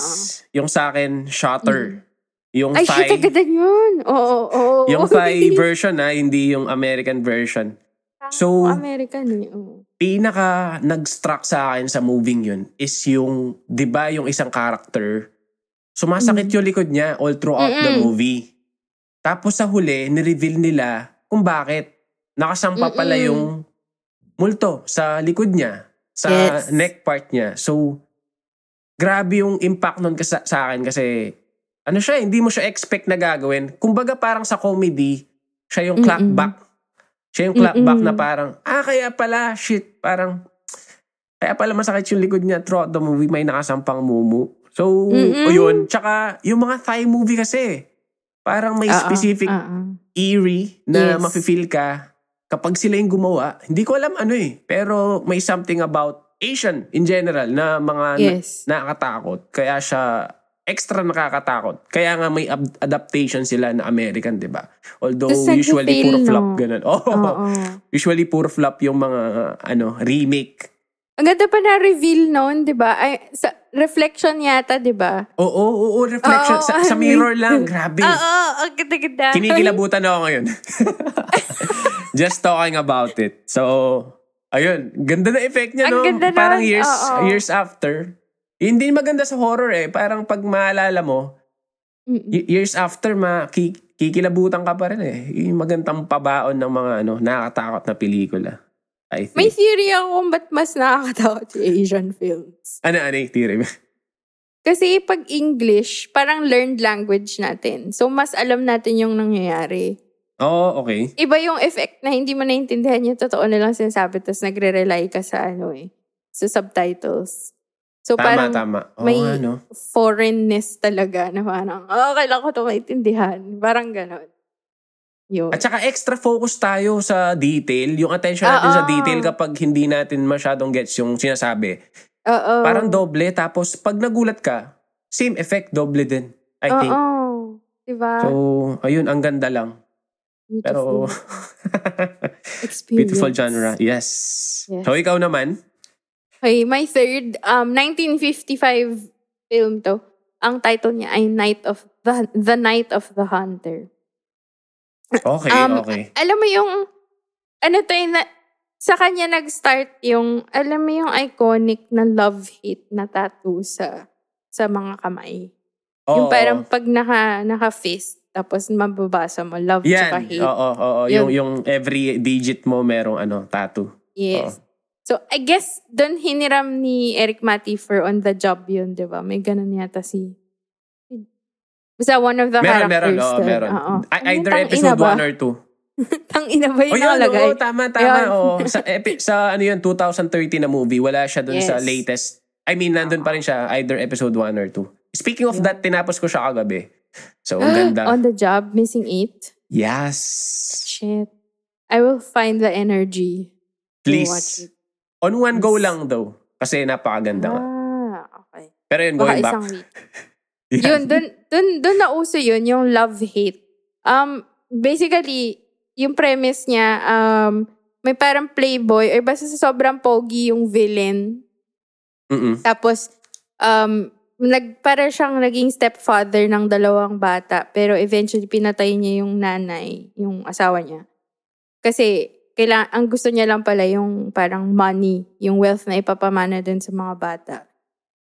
yung sa akin, Shutter. Yung Mm. Ay, shit, Thai, agad yun. Oo, oo, yung Thai *laughs* version na, hindi yung American version. So- American eh. oo. pinaka nag-struck sa akin sa moving yun is yung, di ba yung isang character, sumasakit Mm. yung likod niya all throughout the Mm-mm. movie. Tapos sa huli, nireveal nila kung bakit. Nakasampa pala Mm-mm. yung multo sa likod niya, sa Yes. neck part niya. So, grabe yung impact nun kasi, sa akin kasi, ano siya, hindi mo siya expect na gagawin. Kumbaga parang sa comedy, siya yung clap Mm-mm. back. Siya yung clap back na parang, ah, kaya pala, shit, parang, kaya pala masakit yung likod niya throughout the movie, may nakasampang mumu. So, Mm-mm. o yun. Tsaka, yung mga Thai movie kasi, parang may Oo, specific oo. eerie na Yes. mafe-feel ka kapag sila yung gumawa. Hindi ko alam ano eh. Pero may something about Asian in general na mga na- Yes. nakakatakot. Kaya siya extra nakakatakot. Kaya nga may ab- adaptation sila na American, di ba? Although Tas usually puro flop no? ganun. *laughs* Oh, Oo. usually puro flop yung mga ano remake. Ang ganda pa na reveal noon, 'di ba? Ay sa reflection yata, 'di ba? Oo, oo, oo, reflection. Oo, sa, sa ano mirror lang. Grabe. Oo, ang ganda-ganda. Kinikilabutan ako ngayon. *laughs* Just talking about it. So, Ayun, ganda na effect niya, Ang no? ganda Parang nun, years, oo. years after. Hindi maganda sa horror eh. Parang pag maalala mo, y- years after, ma, ki- kikilabutan ka pa rin eh. Yung magandang pabaon ng mga ano, nakakatakot na pelikula. I think. May theory ako kung ba't mas nakakatakot yung Asian films. ano, ano yung theory mo? *laughs* Kasi pag English, parang learned language natin. So, mas alam natin yung nangyayari. Oo, oh, okay. Iba yung effect na hindi mo naintindihan yung totoo nilang sinasabi tapos nagre-rely ka sa ano eh, sa subtitles. So, Tama, parang tama. Oo, may ano. foreignness talaga na parang, oh, kailangan ko ito maintindihan. Parang ganon. Yun. At saka extra focus tayo sa detail. Yung attention natin sa Oo. detail kapag hindi natin masyadong gets yung sinasabi. Oo. Parang doble. Tapos pag nagulat ka, same effect, doble din. I think. Oo. Diba? So, ayun, ang ganda lang. Pero, Experience. *laughs* beautiful genre. Yes. Yes. So, ikaw naman? Okay, my third, um, 1955 film to. Ang title niya ay Night of the The Night of the Hunter. Okay, Um, okay. Alam mo yung, ano to yung, na, sa kanya nag-start yung, alam mo yung iconic na love-hate na tattoo sa sa mga kamay. yung Oo. parang pag naka, naka-fist, tapos mababasa mo, love tsaka Yan. hate. Oo, oo. Yun. Yung, yung every digit mo merong ano, tattoo. Yes. So, I guess, doon hiniram ni Eric Matifer on the job yun, di ba? May ganun yata si... Basta one of the Meron, characters. meron. Oo, doon. meron. Oo. I- either episode ba? 1 or 2. *laughs* Tang ina ba O yung yun, nakalagay? oo, tama, tama. Yun. oo. Sa, epi, *laughs* sa ano yun, 2013 na movie, wala siya dun sa Yes. latest. I mean, nandun pa rin siya, either episode 1 or 2. Speaking of that, tinapos ko siya kagabi. So, ang *gasps* ganda. On the job, missing eight. yes. Shit. I will find the energy Please. On one go lang daw. Kasi napakaganda nga. Ah, okay. Pero yun, Baka going back. isang week. *laughs* Yun, dun, dun, dun na uso yun, yung love-hate. Um, basically, yung premise niya, um, may parang playboy, or basta sa sobrang pogi yung villain. Mm-mm. Tapos, um, nag, para siyang naging stepfather ng dalawang bata, pero eventually pinatay niya yung nanay, yung asawa niya. Kasi, kailang, ang gusto niya lang pala yung parang money, yung wealth na ipapamana dun sa mga bata.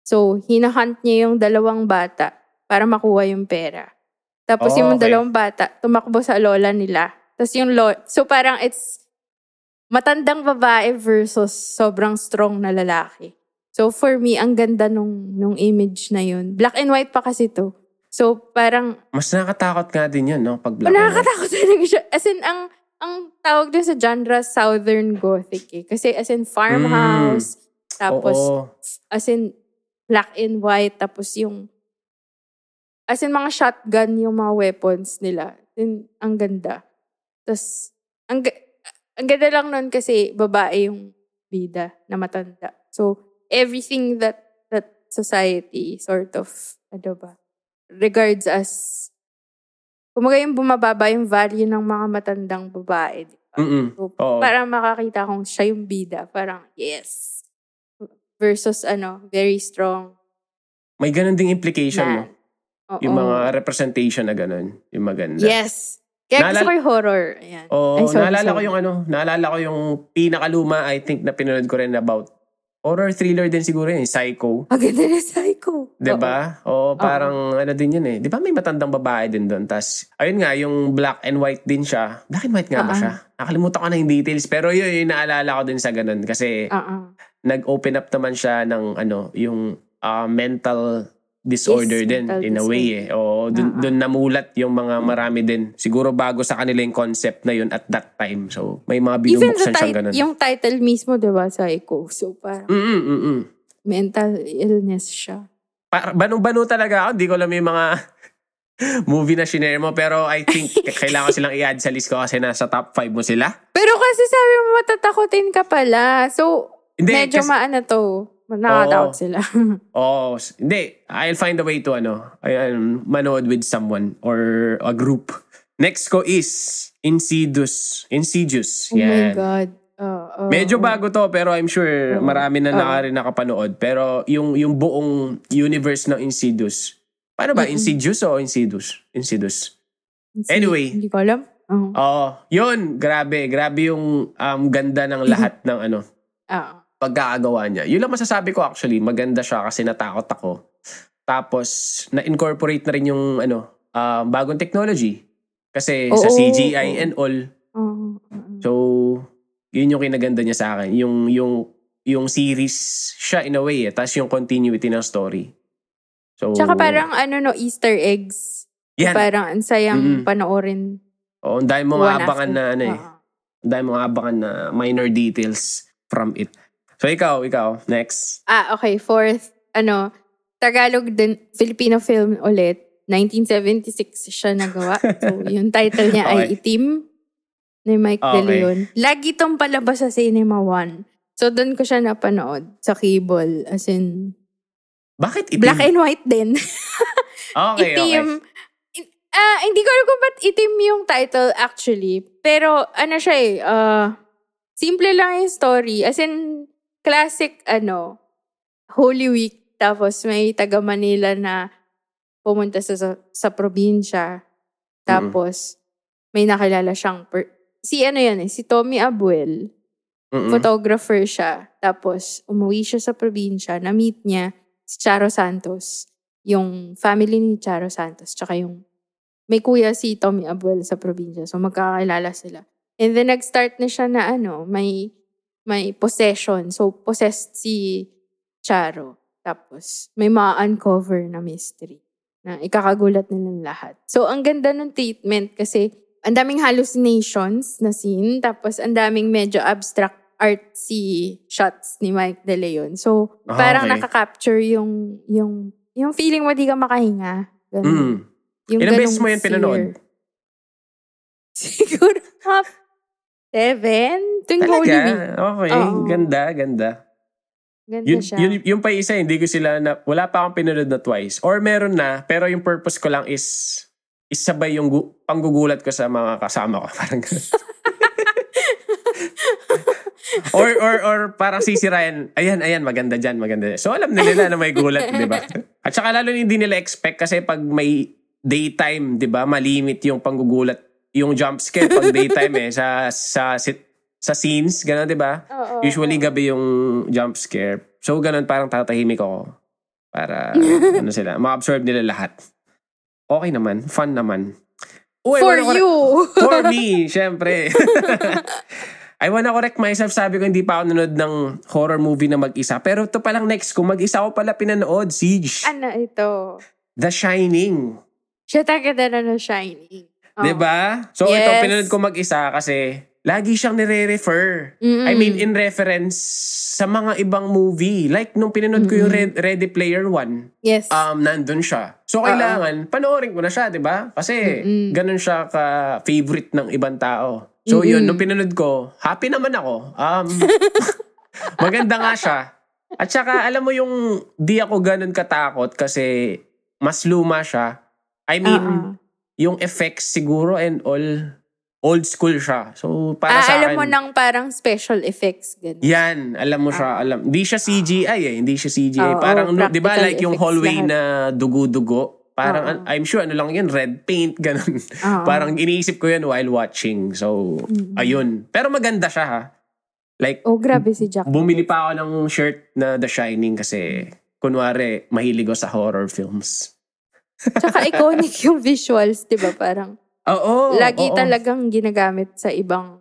So, hinahunt niya yung dalawang bata para makuha yung pera. Tapos Oh, yung okay. dalawang bata, tumakbo sa lola nila. Tapos yung lo- so parang it's matandang babae versus sobrang strong na lalaki. So for me, ang ganda nung, nung image na yun. Black and white pa kasi to. So parang, Mas nakakatakot nga din yun, no? Pag black and white. nakakatakot talaga siya. As in, ang, ang tawag dun sa genre, Southern Gothic eh. Kasi as in farmhouse, tapos Mm. Oo. as in black and white, tapos yung as in mga shotgun yung mga weapons nila. Then, ang ganda. Tapos, ang, ang ganda lang nun kasi babae yung bida na matanda. So, everything that that society sort of, ano ba, regards as, kumaga yung bumababa yung value ng mga matandang babae. di ba? So, Oo. para makakita kong siya yung bida. Parang, yes. Versus, ano, very strong May ganun ding implication, no? man. Oo. Yung mga representation na ganun. Yung maganda. Yes. Kaya gusto Naalala- ko yung horror. Ayan. Oo, Ay, sorry, naalala ko sorry. yung ano, naalala ko yung pinakaluma, I think, na pinanood ko rin about horror thriller din siguro yun, Psycho. Ang ganda na psycho. 'Di ba? Oo, parang ano din yun eh. 'Di ba may matandang babae din doon? Tas ayun nga, yung black and white din siya. Black and white nga ba Ah, siya? Nakalimutan ko na yung details, pero yun yung naalala ko din sa ganun kasi Oo. nag-open up naman siya ng ano, yung ah, mental disorder din in a way eh. Oo, dun, dun namulat yung mga marami din. Siguro bago sa kanila yung concept na yun at that time. So, may mga binubuksan siyang ganun. yung title mismo, di ba, psycho. So, parang Mm-mm, mm-mm. mental illness siya. Pa- Bano-bano talaga ako. Hindi ko alam yung mga *laughs* movie na shinare mo. Pero I think *laughs* kailangan silang i-add sa list ko kasi nasa top 5 mo sila. Pero kasi sabi mo matatakotin ka pala. So, Hindi, medyo kasi- maano to. Oo. sila. *laughs* Oh, s- hindi. I'll find a way to ano, ayan, manood with someone or a group. Next ko is Insidious. Insidious. oh my. God. Oo, oo, Medyo oo. bago to pero I'm sure Oo. marami na Oo. na rin nakapanood. Pero yung yung buong universe ng Insidious. Paano ba? Mm-mm. Insidious o Insidious? Insidious. Anyway. Hindi ko alam. Oo. Oo. Yun, grabe. Grabe yung um, ganda ng lahat ng ano Oo. Pagkakagawa niya. Yun lang masasabi ko actually, maganda siya kasi natakot ako. Tapos, na-incorporate na rin yung ano, ah, bagong technology. Kasi sa Oo. CGI and all. Oo. Oo. So, yun yung kinaganda niya sa akin. Yung, yung, yung series siya in a way eh. Tapos yung continuity ng story. So, Tsaka parang ano no, Easter eggs. yan. Parang ang sayang Mm-mm. panoorin. Oo, ang mo one abangan after. na ano eh. Ang dami mo abangan na minor details from it. So, ikaw, ikaw, next. Ah, okay. Fourth, ano, Tagalog din, Filipino film ulit. 1976 siya nagawa. So, *laughs* yung title niya ay Okay. Itim ni Mike De Okay. Leon. Lagi tong palabas sa Cinema One. So, doon ko siya napanood sa cable. As in, Bakit itim? black and white din. okay, itim. okay. Ah, hindi ko alam kung ba't itim yung title actually. Pero ano siya eh, ah, simple lang yung story. As in, classic ano, Holy Week. Tapos may taga Manila na pumunta sa, sa, sa probinsya. Tapos, may nakilala siyang, per- si ano yan eh, si Tommy Abuel Mm-mm. photographer siya. Tapos, umuwi siya sa probinsya. Na-meet niya si Charo Santos. Yung family ni Charo Santos. Tsaka yung may kuya si Tommy Abuel sa probinsya. So, magkakilala sila. And then, nag-start na siya na ano, may, may possession. So, possessed si Charo. Tapos, may ma-uncover na mystery na ikakagulat nilang lahat. So, ang ganda ng treatment kasi ang daming hallucinations na scene, tapos ang daming medyo abstract artsy shots ni Mike De Leon. So, Ah, parang okay. nakaka-capture yung, yung, yung feeling mo di ka makahinga. Ganun. Mm. Yung Ilang beses mo yan pinanood? *laughs* Siguro, half seven? Tuwing Holy Talaga? Week. Okay. Oo. Ganda, ganda. Ganda Yun, siya. yun, yung pa isa, hindi ko sila na, wala pa akong pinanood na twice. Or meron na, pero yung purpose ko lang is, isabay yung gu- panggugulat ko sa mga kasama ko. *laughs* Parang ganun. *laughs* or, or, or parang sisirayan, ayan, ayan, maganda dyan, maganda dyan. So alam na nila na may gulat, di ba? At saka lalo hindi nila expect kasi pag may daytime, di ba, malimit yung panggugulat, yung jump scare pag daytime eh, sa, sa, sit, sa scenes, gano'n, di ba? Oo, Usually oo. gabi yung jump scare. So ganun parang tatahimik ako. Para *laughs* ano sila, ma-absorb nila lahat. Okay naman, fun naman. Uy, For wanna you! For me, syempre. *laughs* I wanna correct myself. Sabi ko, hindi pa ako nanood ng horror movie na mag-isa. Pero ito palang next ko, mag-isa ko pala pinanood, Siege. ano ito? The Shining. Siya tagada na ng Shining. Oh. 'Di ba? So ito, Yes. pinanood ko mag-isa kasi lagi siyang nire-refer. Mm-mm. I mean, in reference sa mga ibang movie. Like, nung pinanood ko yung Red- Ready Player One, Yes. um, nandun siya. So, kailangan, panoorin ko na siya, di ba? Kasi, Mm-mm. ganun siya ka-favorite ng ibang tao. So, yun, nung pinanood ko, happy naman ako. Um, *laughs* maganda nga siya. At saka, alam mo yung di ako ganun katakot kasi mas luma siya. I mean, Oo. Yung effects siguro and all, old school siya. So, para ah, sa alam akin, mo ng parang special effects. Ganun. yan, alam mo siya, alam. Hindi siya CGI eh, hindi siya CGI. Oo, parang, no, di ba, like yung hallway lahat. na dugo-dugo. Parang, an- I'm sure, ano lang yun, red paint, *laughs* ganun. Oo. parang iniisip ko yun while watching. So, ayun. Pero maganda siya ha. Like, Oh, grabe si Jack. bumili pa ako ng shirt na The Shining kasi, kunwari, mahilig ako sa horror films. Tsaka iconic *laughs* yung visuals, di ba? Parang, Oo. lagi oo. talagang ginagamit sa ibang...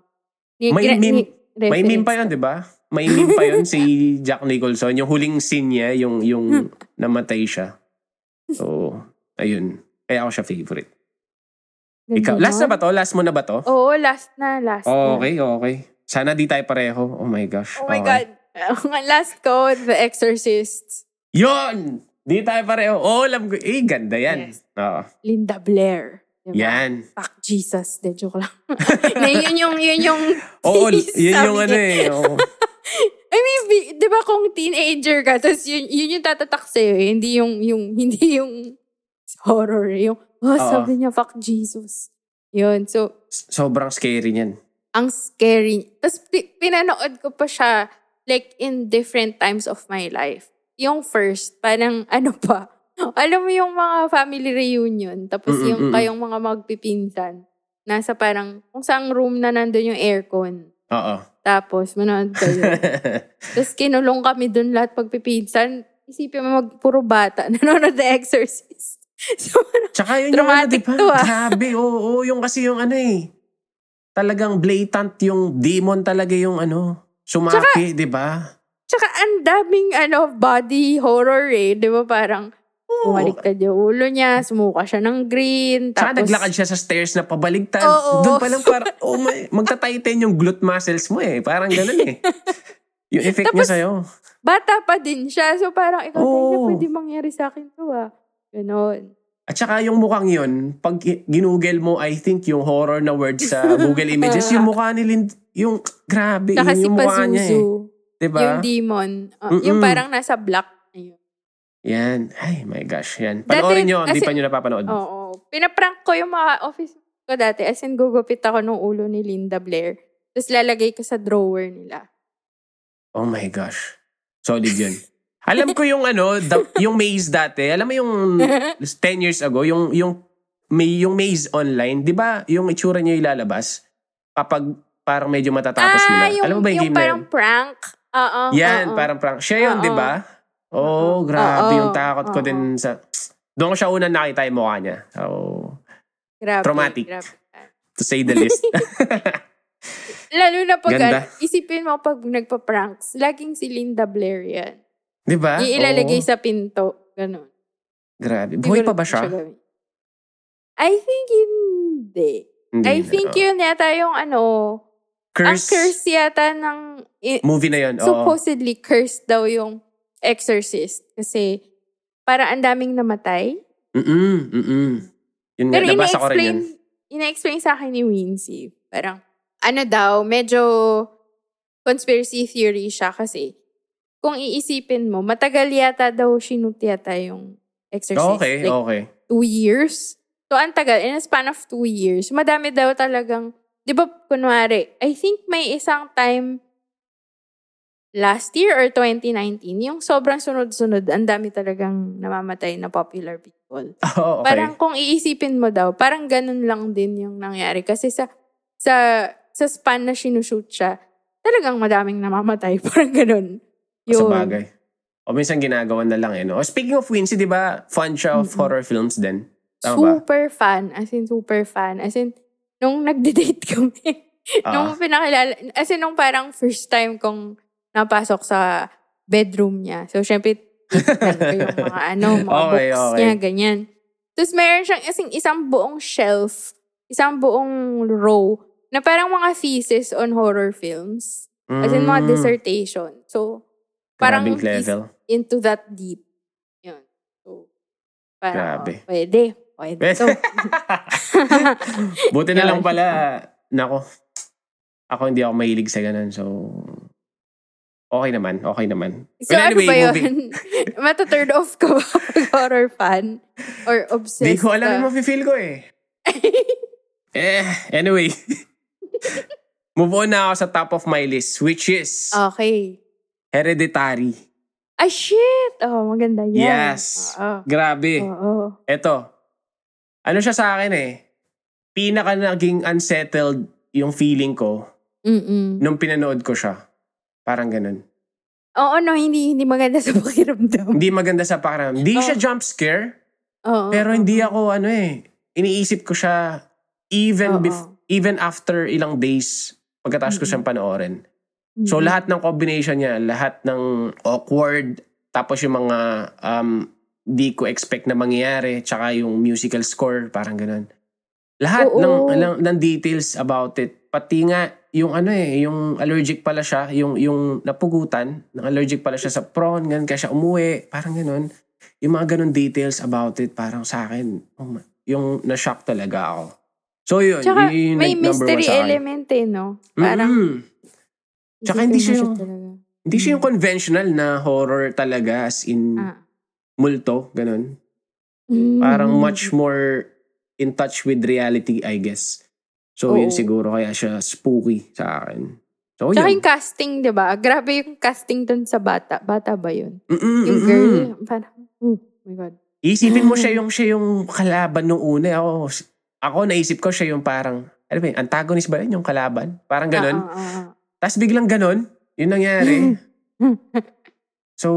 Ni, May gra- meme- ni- May meme pa yun, di ba? May meme pa yun si Jack Nicholson. Yung huling scene niya, yung, yung namatay siya. So, ayun. Kaya ako siya favorite. Ganda Ikaw, last na ba to? Last mo na ba to? Oo, last na, last na. Okay, okay. Sana di tayo pareho. Oh my gosh. Oh my Okay. God. Ang *laughs* last ko, The Exorcist. Yun! Di tayo pareho. Oh, alam ko. Eh, ganda yan. Yes. Oo. Linda Blair. Diba? Yan. Fuck Jesus. De, joke lang. *laughs* Na yun yung, yun yung... *laughs* Oo, yun *laughs* yung ano eh. oo. I mean, di ba kung teenager ka, tapos yun, yun yung tatatak sa'yo eh. Hindi yung, yung, hindi yung horror. Yung, oh, Oo. sabi niya, fuck Jesus. Yun. So, Sobrang scary niyan. ang scary. Tapos, pi- pinanood ko pa siya, like, in different times of my life. Yung first, parang, *laughs* ano pa, alam mo yung mga family reunion, tapos Mm-mm, yung kayong mga magpipinsan, nasa parang, kung saang room na nandun yung aircon. Oo. Tapos, manood kayo. *laughs* Tapos, kinulong kami dun lahat pagpipinsan. Isipin mo, mag puro bata. *laughs* Nanonood The Exorcist. So, Tsaka yun yung ano, Dramatic di ba? to, ah. Grabe, oo, oo, yung kasi yung ano eh. Talagang blatant yung demon talaga yung ano, sumaki, di ba? Tsaka ang daming ano, body horror eh. Di ba parang, Oo. Bumaliktad yung ulo niya, sumuka siya ng green. Tsaka Tapos, naglakad siya sa stairs na pabaligtad. Oo. Doon pa lang parang, oh my, magta-tighten yung glute muscles mo eh. Parang ganun eh. Yung effect niya Tapos, sa'yo. Bata pa din siya. So parang, ikaw Oo. tayo pwede mangyari sa akin to ah. Ganon. At saka yung mukhang yun, pag gi- ginugel mo, I think yung horror na word sa Google *laughs* Images, yung mukha ni Lind, yung grabe, Tsaka yun si yung mukha niya eh. Diba? yung demon. uh, Mm-mm. yung parang nasa black. Ayun. Yan. Ay, my gosh. Yan. Dati, Panoorin nyo, hindi pa nyo napapanood. Oo. Pinaprank ko yung mga office ko dati. As in, gugupit ako ng ulo ni Linda Blair. Tapos lalagay ko sa drawer nila. Oh my gosh. Solid yun. Alam ko yung ano, the- yung maze dati. Alam mo yung *laughs* 10 years ago, yung yung may yung maze online, 'di ba? Yung itsura niya ilalabas kapag parang medyo matatapos na. ah, yung, Alam mo ba yung, yung game na parang yun? prank. Oo. Yan, oo. parang prank. Siya yun. 'di ba? Oh, grabe Oo. yung takot ko Oo. din sa doon ko siya unang nakita yung mukha niya. So, Grabe, traumatic. grabe. to say the least. *laughs* Lalo na pag, Ganda. ano, isipin mo pag nagpa-pranks, laging si Linda Blair yan. 'Di ba? Iilalagay Oo. sa pinto. Ganun. Grabe. Buhay pa ba siya? gawin. I think hindi. Hindi I think Oo. yun yata yung ano, ang curse, curse yata ng, i- movie na yun. Oo. supposedly cursed daw yung exorcist. Kasi, para ang daming namatay. Mm-mm, mm-mm. Yun nga, Pero nabasa ko rin yun. ina-explain, sa akin ni Wincy. Parang, ano daw, medyo conspiracy theory siya kasi kung iisipin mo, matagal yata daw sinut yata yung exorcist. Okay, Like, okay. two years. So, ang tagal. In a span of two years, madami daw talagang, di ba, kunwari, I think may isang time last year or 2019, yung sobrang sunod-sunod, ang dami talagang namamatay na popular people. *laughs* Oh, okay. Parang kung iisipin mo daw, parang ganun lang din yung nangyari. Kasi sa, sa, sa span na sinushoot siya, talagang madaming namamatay. *laughs* Parang ganun. sa Yun. bagay. O minsan ginagawa na lang eh. No? O, speaking of Wincy, di ba, fan siya of Mm-mm. horror films din? Tama ba? super fan. As in, super fan. As in, nung nagde-date *laughs* kami, nung Ah. pinakilala, as in, nung parang first time kong napasok sa bedroom niya. So, syempre, ko yung *laughs* mga ano, mga Okay, books okay. niya, ganyan. Tapos, meron siyang asing isang buong shelf, isang buong row, na parang mga thesis on horror films. As in, mga Mm, dissertation. So, parang level. into that deep. Yun. So, parang, Grabe. oh, pwede. Pwede to. *laughs* Buti na lang pala, nako, ako hindi ako mahilig sa ganun. So, okay naman, okay naman. So, Well, ano ba anyway, yun? moving- *laughs* Mata-turn off ba pag *laughs* horror fan? Or obsessed Hindi ko alam yung mafe-feel ko eh. Eh, anyway. Move on na ako sa top of my list, which is okay. Hereditary. Ah, shit! Oh, maganda yan. Yes. Oo. Grabe. Oo. Eto. Ano siya sa akin eh. Pinaka naging unsettled yung feeling ko Mm-mm. nung pinanood ko siya. Parang ganun. Oo, no, hindi hindi maganda sa *laughs* pakiramdam. Hindi maganda sa pakiramdam. Hindi Oh. siya jump scare, Oo. pero hindi ako ano eh. Iniisip ko siya even Oo. bef- even after ilang days pagkatapos ko siyang panoorin. So Mm-mm. lahat ng combination niya, lahat ng awkward, tapos yung mga um, di ko expect na mangyayari, tsaka yung musical score, parang ganun. Lahat Oo. ng, ng, ng details about it. Pati nga, yung ano eh, yung allergic pala siya, yung, yung napugutan, ng allergic pala siya sa prawn, ganun, kaya siya umuwi, parang ganun. Yung mga ganun details about it, parang sa akin, oh yung na-shock talaga ako. So yun, Tsaka, yun yung may mystery element eh, no? Parang, Mm-mm. Tsaka hindi siya yung-. Hindi siya yung conventional na horror talaga as in Ah. Multo, ganun. Mm. Parang much more in touch with reality, I guess. So, yun Oo. siguro kaya siya spooky sa akin. So, Tsaka yun. yung casting, di ba? Grabe yung casting dun sa bata. Bata ba yun? Mm-mm, Yung mm-mm. girl, parang, oh my God. Isipin mo *gasps* siya yung siya yung kalaban nung una. Ako, ako naisip ko siya yung parang, ano ba yun, antagonist ba yun yung kalaban? Parang ganun. Ah, ah, ah. Tapos biglang ganon, yun nangyari. *laughs* so,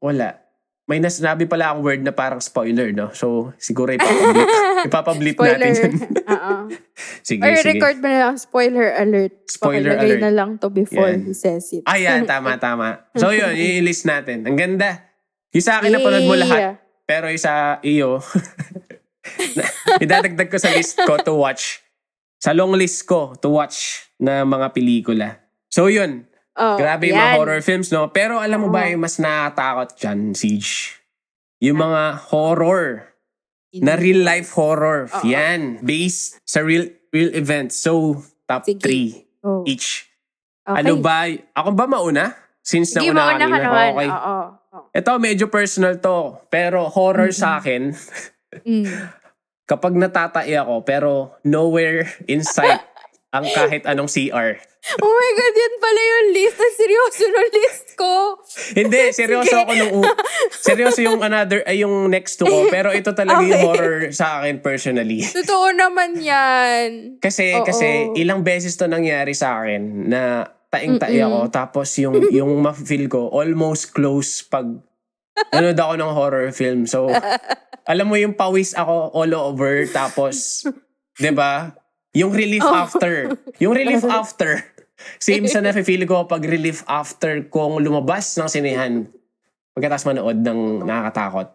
wala. May nasabi pala akong word na parang spoiler, no? So, siguro ipapablip, *laughs* ipapablip natin Spoiler. yun. *laughs* Oo. *laughs* sige, Or sige. record mo na lang, spoiler alert. Spoiler Pakilagay alert. na lang to before Yan. he says it. Ayan, tama, tama. So, yun, yun yung list natin. Ang ganda. Yung sa akin, napanood mo lahat. Pero yung sa iyo, idadagdag ko sa list ko to watch. Sa long list ko to watch na mga pelikula. So, yun. Oh, Grabe yung yan. mga horror films, no? Pero alam mo ba Oo. yung mas nakakatakot dyan, Siege? Yung mga horror. Na real life horror. Oo. Yan. Based sa real real events. So, top Sige. 3 Oh, each. okay. Ano ba? Ako ba mauna? Since Sige, nauna mauna ka naman. Okay. Oo. oo. Ito, medyo personal to. Pero horror sa akin, Mm. *laughs* kapag natatay ako, pero nowhere in sight *laughs* ang kahit anong CR. Oh my God, yan pala yung list. Ang seryoso ng list ko. Hindi, *laughs* seryoso ako nung u- seryoso yung another ay yung next to ko, pero ito talaga yung *laughs* Okay. horror sa akin personally. Totoo naman yan. Kasi Oo. kasi ilang beses to nangyari sa akin na taing-tai Mm-mm. ako tapos yung yung ma-feel ko almost close pag nanood ako ng horror film. So *laughs* alam mo yung pawis ako all over tapos 'di ba? Yung relief Oh. after. Yung relief after. Same sa *laughs* nafe-feel ko pag relief after kung lumabas ng sinehan pagkatapos manood ng nakakatakot.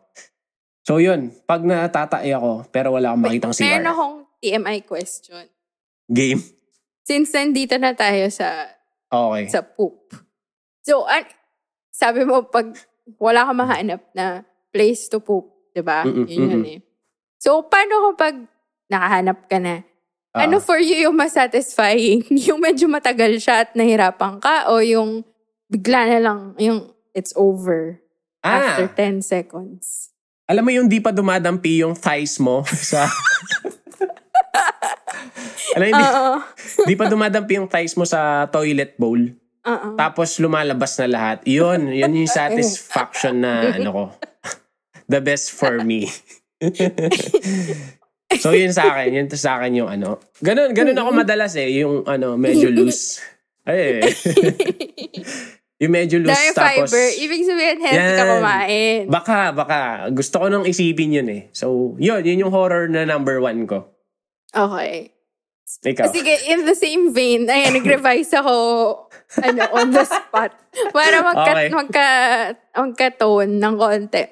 So yun, pag natatay ako pero wala akong makitang Meron CR. akong TMI question. Game. Since nandito na tayo sa Okay. sa poop. So, an- sabi mo, pag wala ka mahanap na place to poop, di ba? Yun yun eh. So, paano kapag nakahanap ka na? Ah. Ano for you yung mas satisfying? *laughs* yung medyo matagal siya at nahirapan ka o yung bigla na lang, yung it's over Ah, after 10 seconds? alam mo yung di pa dumadampi yung thighs mo *laughs* sa... alam mo, di, *laughs* di pa dumadampi yung thighs mo sa toilet bowl. Oo. Tapos lumalabas na lahat. Yun, yun yung satisfaction na ano ko. The best for me. So yun sa akin, yun sa akin yung ano. Ganun, ganun ako madalas eh, yung ano, medyo loose. Ay, eh. *laughs* yung medyo loose Dahil tapos... fiber, ibig sabihin healthy ka Yan. kumain. Baka, baka. Gusto ko nang isipin yun eh. So, yun, yun yung horror na number one ko. Okay. Ikaw. Sige, in the same vein, ayan, nag-revise ako ano, on the spot. Para magka, Okay. magka, magka-tone ng konti.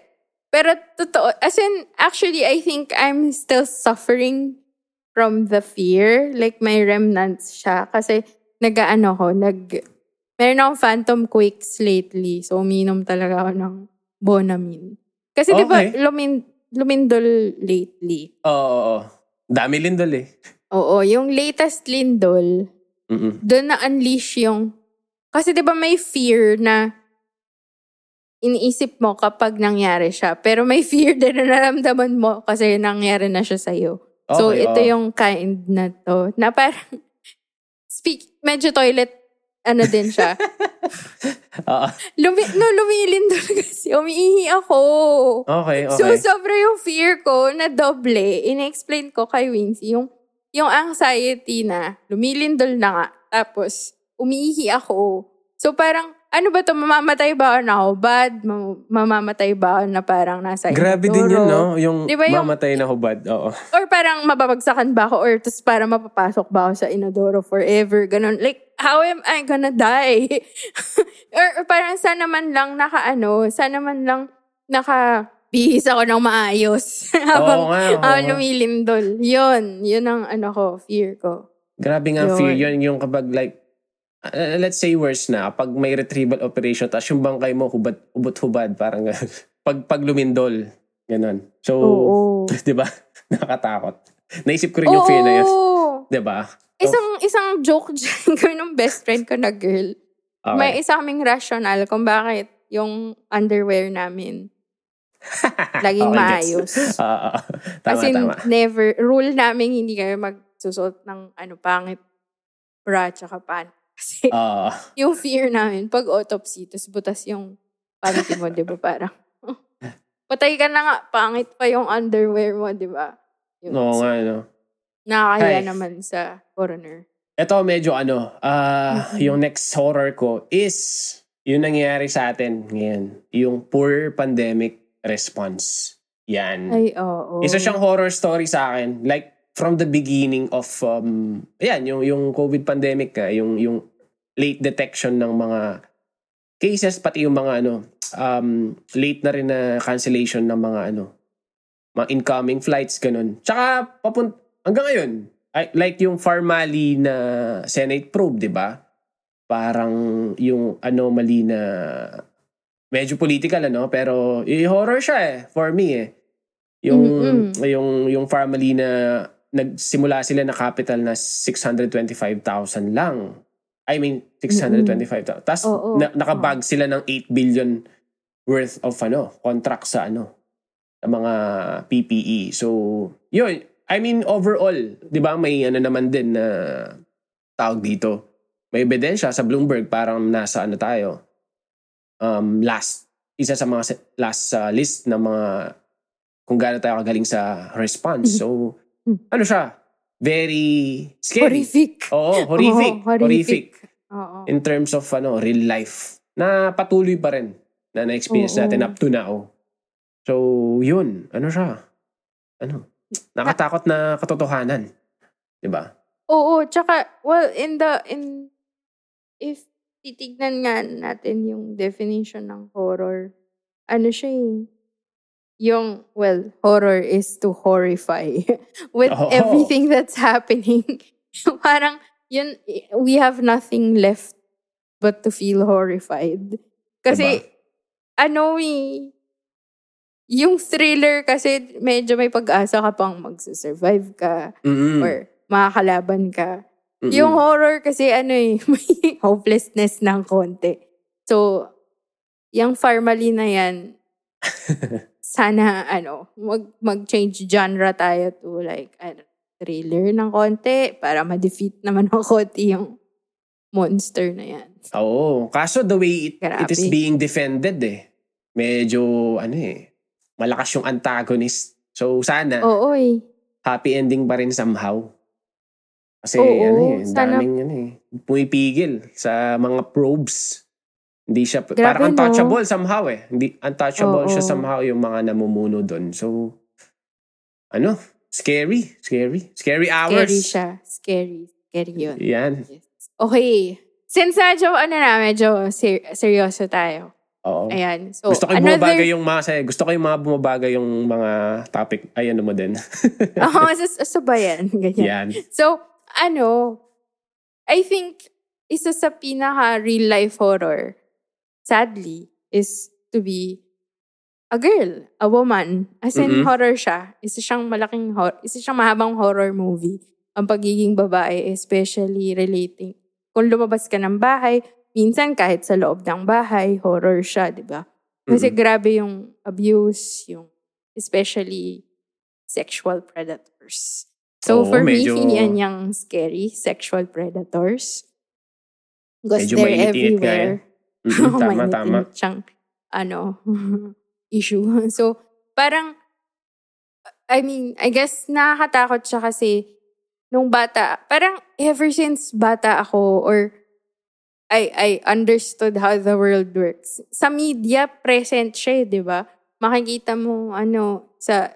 Pero totoo, as in, actually, I think I'm still suffering from the fear. Like, may remnants siya. Kasi, nag-ano ko, nag, meron akong phantom quakes lately. So, uminom talaga ako ng Bonamine. Kasi, di ba, Okay. lumin, lumindol lately. Oo, oo. Dami lindol eh. Oo, yung latest lindol, Mm-mm. doon na-unleash yung... Kasi di ba may fear na iniisip mo kapag nangyari siya. Pero may fear din na naramdaman mo kasi nangyari na siya sa'yo. so, Okay, ito oo. yung kind na to. Na parang, *laughs* speak, medyo toilet, ano din siya. *laughs* Lumi, no, lumilindol kasi. Umiihi ako. Okay, okay. So, sobra yung fear ko na doble. In-explain ko kay Wincy yung, yung anxiety na lumilindol na nga. Tapos, umiihi ako. So, parang, ano ba to Mamamatay ba ako na ako? Bad? Mam- mamamatay ba ako na parang nasa Grabe din yun, no? Yung Di ba yung- mamatay na hubad. Oo. Or parang mababagsakan ba ako? Or tapos parang mapapasok ba ako sa inodoro forever? Ganon. Like, how am I gonna die? *laughs* or, or parang sana man lang naka ano, sana man lang naka bihis ako ng maayos. *laughs* habang, Oo nga, oo habang nga. lumilindol. Yun. Yun ang ano ko, fear ko. Grabe nga Yun. fear yun. Yung kapag like, uh, let's say worse na, pag may retrieval operation, tapos yung bangkay mo hubad, ubot-hubad, parang *laughs* pag, pag lumindol, ganun. So, *laughs* di ba? *laughs* Nakatakot. Naisip ko rin yung fear na yun. Di ba? Isang, isang joke dyan ko ng best friend ko na girl. Okay. May isa kaming rational kung bakit yung underwear namin laging Okay, gets. maayos. Oo, oo. tama, As in, tama. never, rule namin hindi kayo magsusot ng ano, pangit bra tsaka pan. Kasi Oo. *laughs* yung fear namin, pag autopsy, tapos butas yung panty mo, di ba? Parang, *laughs* patay ka na nga, pangit pa yung underwear mo, di ba? Yun. Oo So, nga, no? Nakakaya Ay. naman sa coroner. Ito medyo ano, ah yung next horror ko is yung nangyayari sa atin ngayon. Yung poor pandemic response. Yan. Ay, oo. Isa siyang horror story sa akin. Like, from the beginning of, um, ayan, yung, yung COVID pandemic, ah, yung, yung late detection ng mga cases, pati yung mga ano, um, late na rin na cancellation ng mga ano, mga incoming flights, ganun. Tsaka, papunt, hanggang ngayon, ay, like yung Farmally na Senate probe, di ba? Parang yung anomaly na medyo political ano pero eh, horror siya eh for me eh yung Mm-mm. yung yung family na nagsimula sila na capital na 625,000 lang I mean 625,000 tapos Oo. na, nakabag sila ng 8 billion worth of ano contract sa ano sa mga PPE so yun I mean overall 'di ba may ano naman din na tawag dito may ebidensya sa Bloomberg parang nasa ano tayo um, last isa sa mga last sa list ng mga kung gaano tayo kagaling sa response. So, Mhm. ano siya? Very scary. Horrific. Oo, *laughs* horrific. Oo, horrific. Oo. In terms of ano, real life. Na patuloy pa rin na na-experience Oo. natin up to now. So, yun. Ano siya? Ano? Nakatakot na katotohanan. 'Di ba? Oo, tsaka, well, in the, in, if titignan nga natin yung definition ng horror, ano siya eh, yung, well, horror is to horrify *laughs* with Oo. everything that's happening. *laughs* Parang, yun, we have nothing left but to feel horrified. Kasi, ano eh, yung thriller kasi medyo may pag-asa ka pang magsusurvive ka Mm-mm. or makakalaban ka. Mm-mm. Yung horror kasi ano eh, *laughs* may hopelessness ng konti. So, yung Farmally na yan, sana ano, mag, mag-change genre tayo to like, ano, thriller ng konti para ma-defeat naman ng *laughs* konti yung monster na yan. Oo. Kaso the way it, it is being defended eh. Medyo, ano eh, malakas yung antagonist. So sana, Oo eh. happy ending pa rin somehow. Kasi Oo, ano eh, sana- daming ano eh, pumipigil sa mga probes. Hindi siya, Grabe, parang no? untouchable somehow eh. Hindi, untouchable Oo. siya somehow yung mga namumuno doon. So, ano, scary, scary. Scary hours. Scary siya. Scary. Scary yun. Yan. Yes. Okay. Since medyo, ano na, medyo ser- seryoso tayo. Oo. Ayan. So, Gusto ko yung another... bumabagay yung mga say, gusto ko yung mga bumabagay yung mga topic. Ay, ano mo din. *laughs* Oo, sa, sa bayan. *laughs* Yan. Ganyan. So, ano, I think, isa sa pinaka real life horror, sadly, is to be a girl, a woman. As in, Mm-mm. horror siya. Isa siyang malaking, hor- isa siyang mahabang horror movie. Ang pagiging babae, especially relating. Kung lumabas ka ng bahay, minsan kahit sa loob ng bahay, horror siya, di ba? Kasi Mm-mm. grabe yung abuse, yung especially sexual predators. So Oo, for medyo- me, yan yung scary sexual predators. Because they're nga everywhere. Mm-mm, *laughs* tama, Mainit-init tama. siyang, ano, *laughs* issue. *laughs* So, parang, I mean, I guess nakakatakot siya kasi nung bata, parang ever since bata ako or I I understood how the world works. Sa media, present siya, eh, di ba? Makikita mo, ano, sa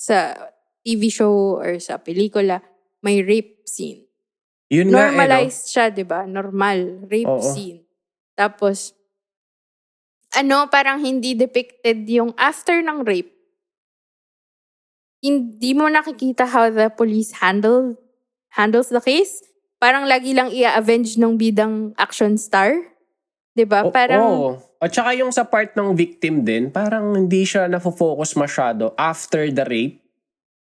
sa TV show or sa pelikula, may rape scene. Yun nga, eh, no? Normalized siya, di ba? Normal. Rape Oo. scene. Tapos, ano, parang hindi depicted yung after ng rape. Hindi mo nakikita how the police handle handles the case. Parang lagi lang i-avenge ng bidang action star. Di ba? O- Parang, oo. At saka yung sa part ng victim din, parang hindi siya na-focus masyado after the rape.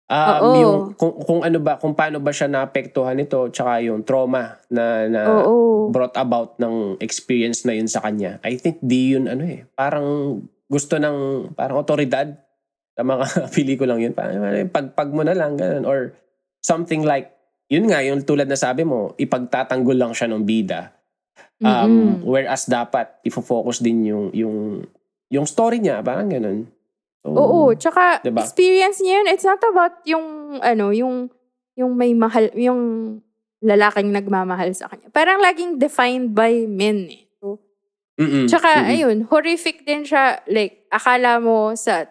Um, Oo. yung kung, kung ano ba, kung paano ba siya naapektuhan nito, tsaka yung trauma na, na oo. brought about ng experience na yun sa kanya. I think di yun ano eh. Parang gusto ng parang otoridad sa mga *laughs* pelikulang yun. Parang pagpag mo na lang, ganun. Or something like, yun nga, yung tulad na sabi mo, ipagtatanggol lang siya ng bida. Um, Mm-mm. whereas dapat, ifo-focus din yung, yung, yung story niya. Parang ganun. Oo, tsaka Diba? experience niya yun. It's not about yung ano, yung yung may mahal, yung lalaking nagmamahal sa kanya. Parang laging defined by men eh. So, Mm-mm. Tsaka, Mm-mm. ayun, horrific din siya. Like, akala mo sa,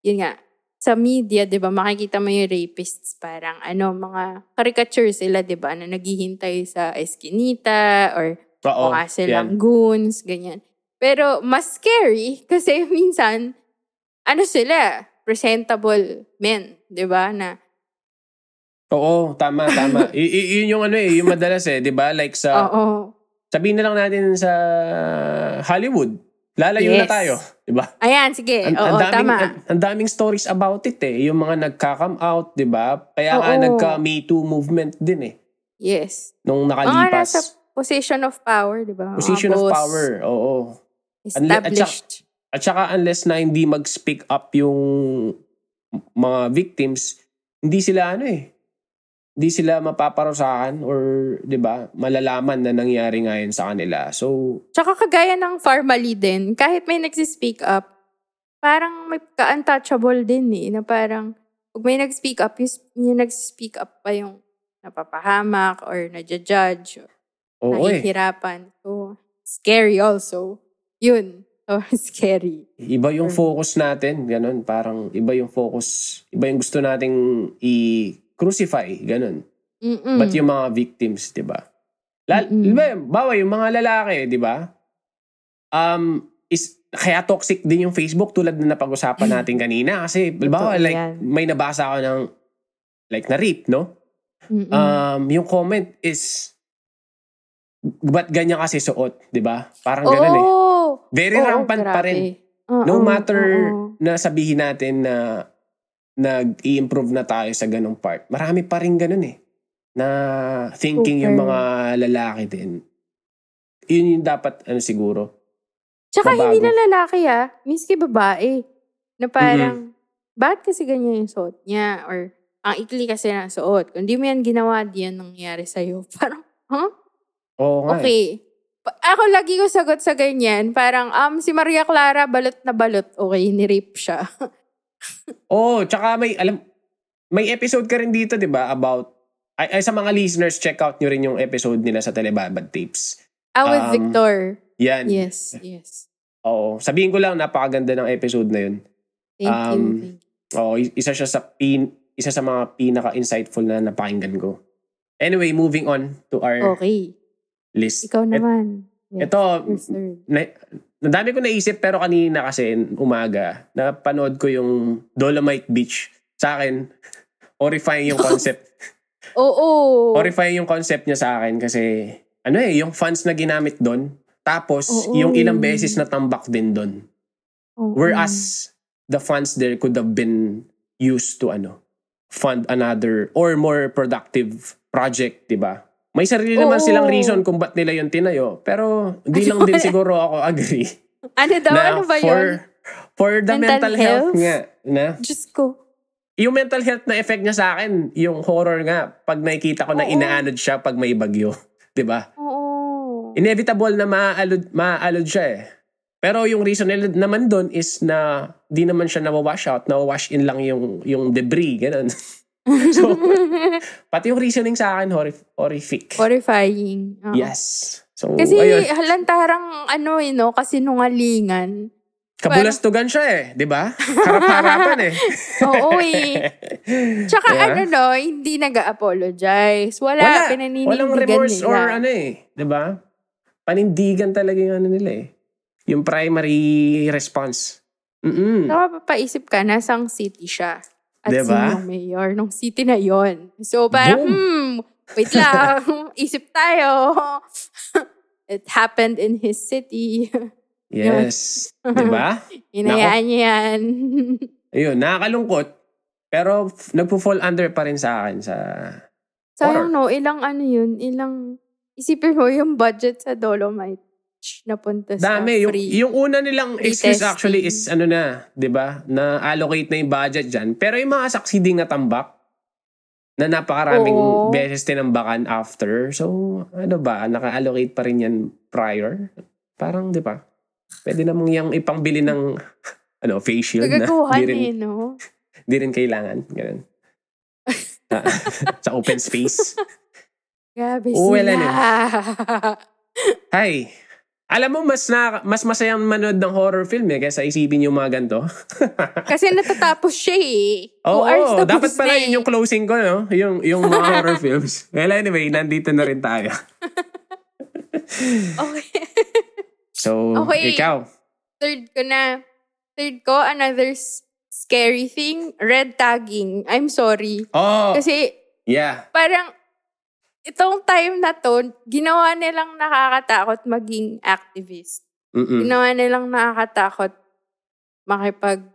yun nga, sa media, di ba, makikita mo yung rapists, parang ano, mga caricature sila, di ba, na naghihintay sa eskinita or Oo, mukha silang yan. goons, ganyan. Pero, mas scary *laughs* kasi minsan, ano sila, presentable men, di ba, na, Oo, tama, tama. *laughs* y- y- yun yung ano eh, yung madalas eh, di ba? Like sa, oo. sabihin na lang natin sa Hollywood, lalayo na Yes. tayo, di ba? Ayan, sige, Ang, oo, daming, tama. ang, ang daming stories about it eh. Yung mga nagka-come out, di ba? Kaya nga Oo. nagka-Me Too movement din eh. yes. Nung Mga nakalipas. nasa position of power, di ba? Mga Position of power, oo. Unle- at Established. At saka unless na hindi mag-speak up yung mga victims, hindi sila ano eh. Hindi sila mapaparusahan or 'di ba malalaman na nangyari ngayon sa kanila. So, Tsaka kagaya ng Farmally din, kahit may nagsispeak up, parang may ka-untouchable din eh, na parang, pag may nag-speak up, yung, yung nag-speak up pa yung napapahamak or nadja-judge or oo eh. nahihirapan. So, scary also. Yun. So, *laughs* scary. Iba yung Or- focus natin, ganun. Parang iba yung focus, iba yung gusto nating i-crucify, ganun. Mm-mm. But yung mga victims, 'di ba? Lal- Mm-mm. di ba, bawa yung mga lalaki, 'di ba? Um is kaya toxic din yung Facebook tulad na napag-usapan *laughs* natin kanina kasi bawa like yan. may nabasa ako ng like na rape, no? Mm-mm. Um yung comment is ba't ganyan kasi suot, 'di ba? Parang ganun eh. Oo. Very Oo, rampant pa grabe. rin. Oo, No matter oo. na sabihin natin na nag-i-improve na tayo sa ganong part. Marami pa rin ganun eh. Na thinking yung Super. mga lalaki din. Yun yung dapat, ano siguro. Tsaka Mabago. hindi na lalaki ah. Miski babae. Na parang, bakit kasi ganyan yung suot niya? Or, ang ikli kasi ng suot. Kung di mo yan ginawa, di yan nangyari sa'yo. *laughs* Parang, huh? Oo nga. eh. Okay. Pa- Ako lagi ko sagot sa ganyan. Parang, um, si Maria Clara, balot na balot. Okay, ni-rape siya. *laughs* Oo, tsaka may, alam, may episode ka rin dito, di ba, about, ay, ay, sa mga listeners, check out nyo rin yung episode nila sa Telebabad Tapes. ah, with Um, Victor. Yan. Yes, yes. Oo. Sabihin ko lang, napakaganda ng episode na yun. Thank you. Um, Thank you. Oo, isa siya sa pin, isa sa mga pinaka-insightful na napakinggan ko. Anyway, moving on to our Okay. List. Ikaw naman. Yes, ito, third. na, nadami ko naisip pero kanina kasi umaga, napanood ko yung Dolomite Beach. Sa akin, horrifying yung *laughs* concept. Oo. horrifying yung concept niya sa akin kasi ano eh, yung funds na ginamit doon. Tapos, Oo. yung ilang beses na tambak din doon. Oo. Whereas, the funds there could have been used to ano, fund another or more productive project, di ba? May sarili naman Oo. silang reason kung ba't nila yun tinayo. Pero, hindi lang din siguro ako agree. *laughs* Ano daw? na ano ba for, yun? For the mental, Mental health? health? nga. Na, Diyos ko. yung mental health na effect niya sa akin, yung horror nga, pag nakikita ko na Oo. inaanod siya pag may bagyo. *laughs* di ba? Oo. Inevitable na maaalod, maaalod siya eh. Pero yung reason nila naman doon is na di naman siya nawawash out, nawawash in lang yung, yung debris, ganun. *laughs* *laughs* so, *laughs* pati yung reasoning sa akin, horrif- horrific. Horrifying. Oo. Yes. So, Kasi ayun. halantarang ano eh, no? Kasi nungalingan. Kabulastugan siya eh, di ba? Harap-harapan eh. *laughs* Oo eh. Tsaka Yeah. ano no, hindi nag-apologize. Wala, Wala. pinaninindigan Walang remorse nila. or ano eh. Di ba? Panindigan talaga yung ano nila eh. Yung primary response. Mm-mm. Nakapapaisip ka, nasang city siya. At Diba? sino yung mayor nung city na yon. So parang, Boom. hmm, wait lang, *laughs* isip tayo. It happened in his city. Yes. Di ba? *laughs* Inayaan niya yan. Ayun, nakakalungkot. Pero f- nagpo-fall under pa rin sa akin sa... Sayang no, ilang ano yun, ilang, isipin mo yung budget sa Dolomite napunta sa Dami. Yung, free. yung una nilang excuse actually is ano na, di ba? Na allocate na yung budget dyan. Pero yung mga succeeding na tambak, na napakaraming Oo. beses tinambakan after. So, ano ba? Naka-allocate pa rin yan prior? Parang, di ba? Pwede namang yung ipangbili ng *laughs* ano, face shield na. Di rin, eh, no? di rin kailangan. Ganun. *laughs* Ah, *laughs* sa open space. Grabe Oh, well, sila. Hi. Alam mo, mas na, mas masayang manood ng horror film eh, kaysa isipin yung mga ganito. *laughs* Kasi natatapos siya eh. Oo, tapos dapat pala na eh. yun yung closing ko, no? Yung, yung mga horror *laughs* films. Well, anyway, nandito na rin tayo. *laughs* Okay. So, Okay. ikaw. Third ko na. Third ko, another scary thing, red tagging. I'm sorry. Oh, Kasi yeah. parang itong time na to, ginawa nilang nakakatakot maging activist. Mm-mm. Ginawa nilang nakakatakot makipag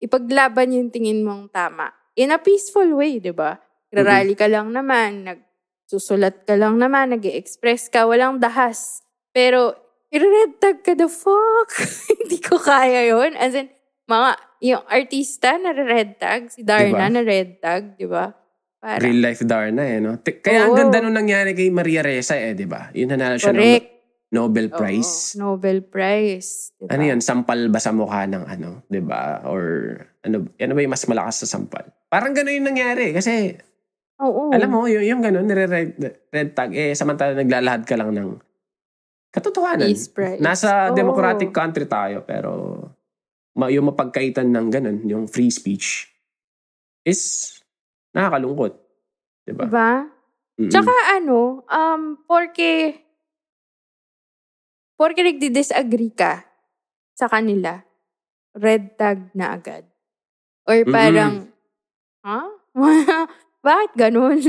ipaglaban yung tingin mong tama. In a peaceful way, di ba? Rally ka lang naman, nagsusulat ka lang naman, nag express ka, walang dahas. Pero, i-red tag ka the fuck. *laughs* Hindi ko kaya yon As in, mga, yung artista na red tag, si Darna Diba? na red tag, di ba? Para, Real life Darna eh, no? Kaya ang Oo. ganda nung nangyari kay Maria Ressa eh, di ba? Yun nanalo siya ng. Nobel Oo, Prize. Nobel Prize. Diba? Ano yun? Sampal ba sa mukha ng ano? Di ba? Or ano, ano ba yung mas malakas sa sampal? Parang gano'n yung nangyari. Kasi, Oo. alam mo, yung, yung gano'n, nire-red red tag, eh, samantala naglalahad ka lang ng katotohanan. Peace Prize. Nasa Oo. democratic country tayo, pero ma- yung mapagkaitan ng ganun, yung free speech, is nakakalungkot. Diba? Diba? Mm-mm. Tsaka ano, um, porke, porke nagdi-disagree ka sa kanila, red tag na agad. Or parang, ha? *laughs* Bakit ganun?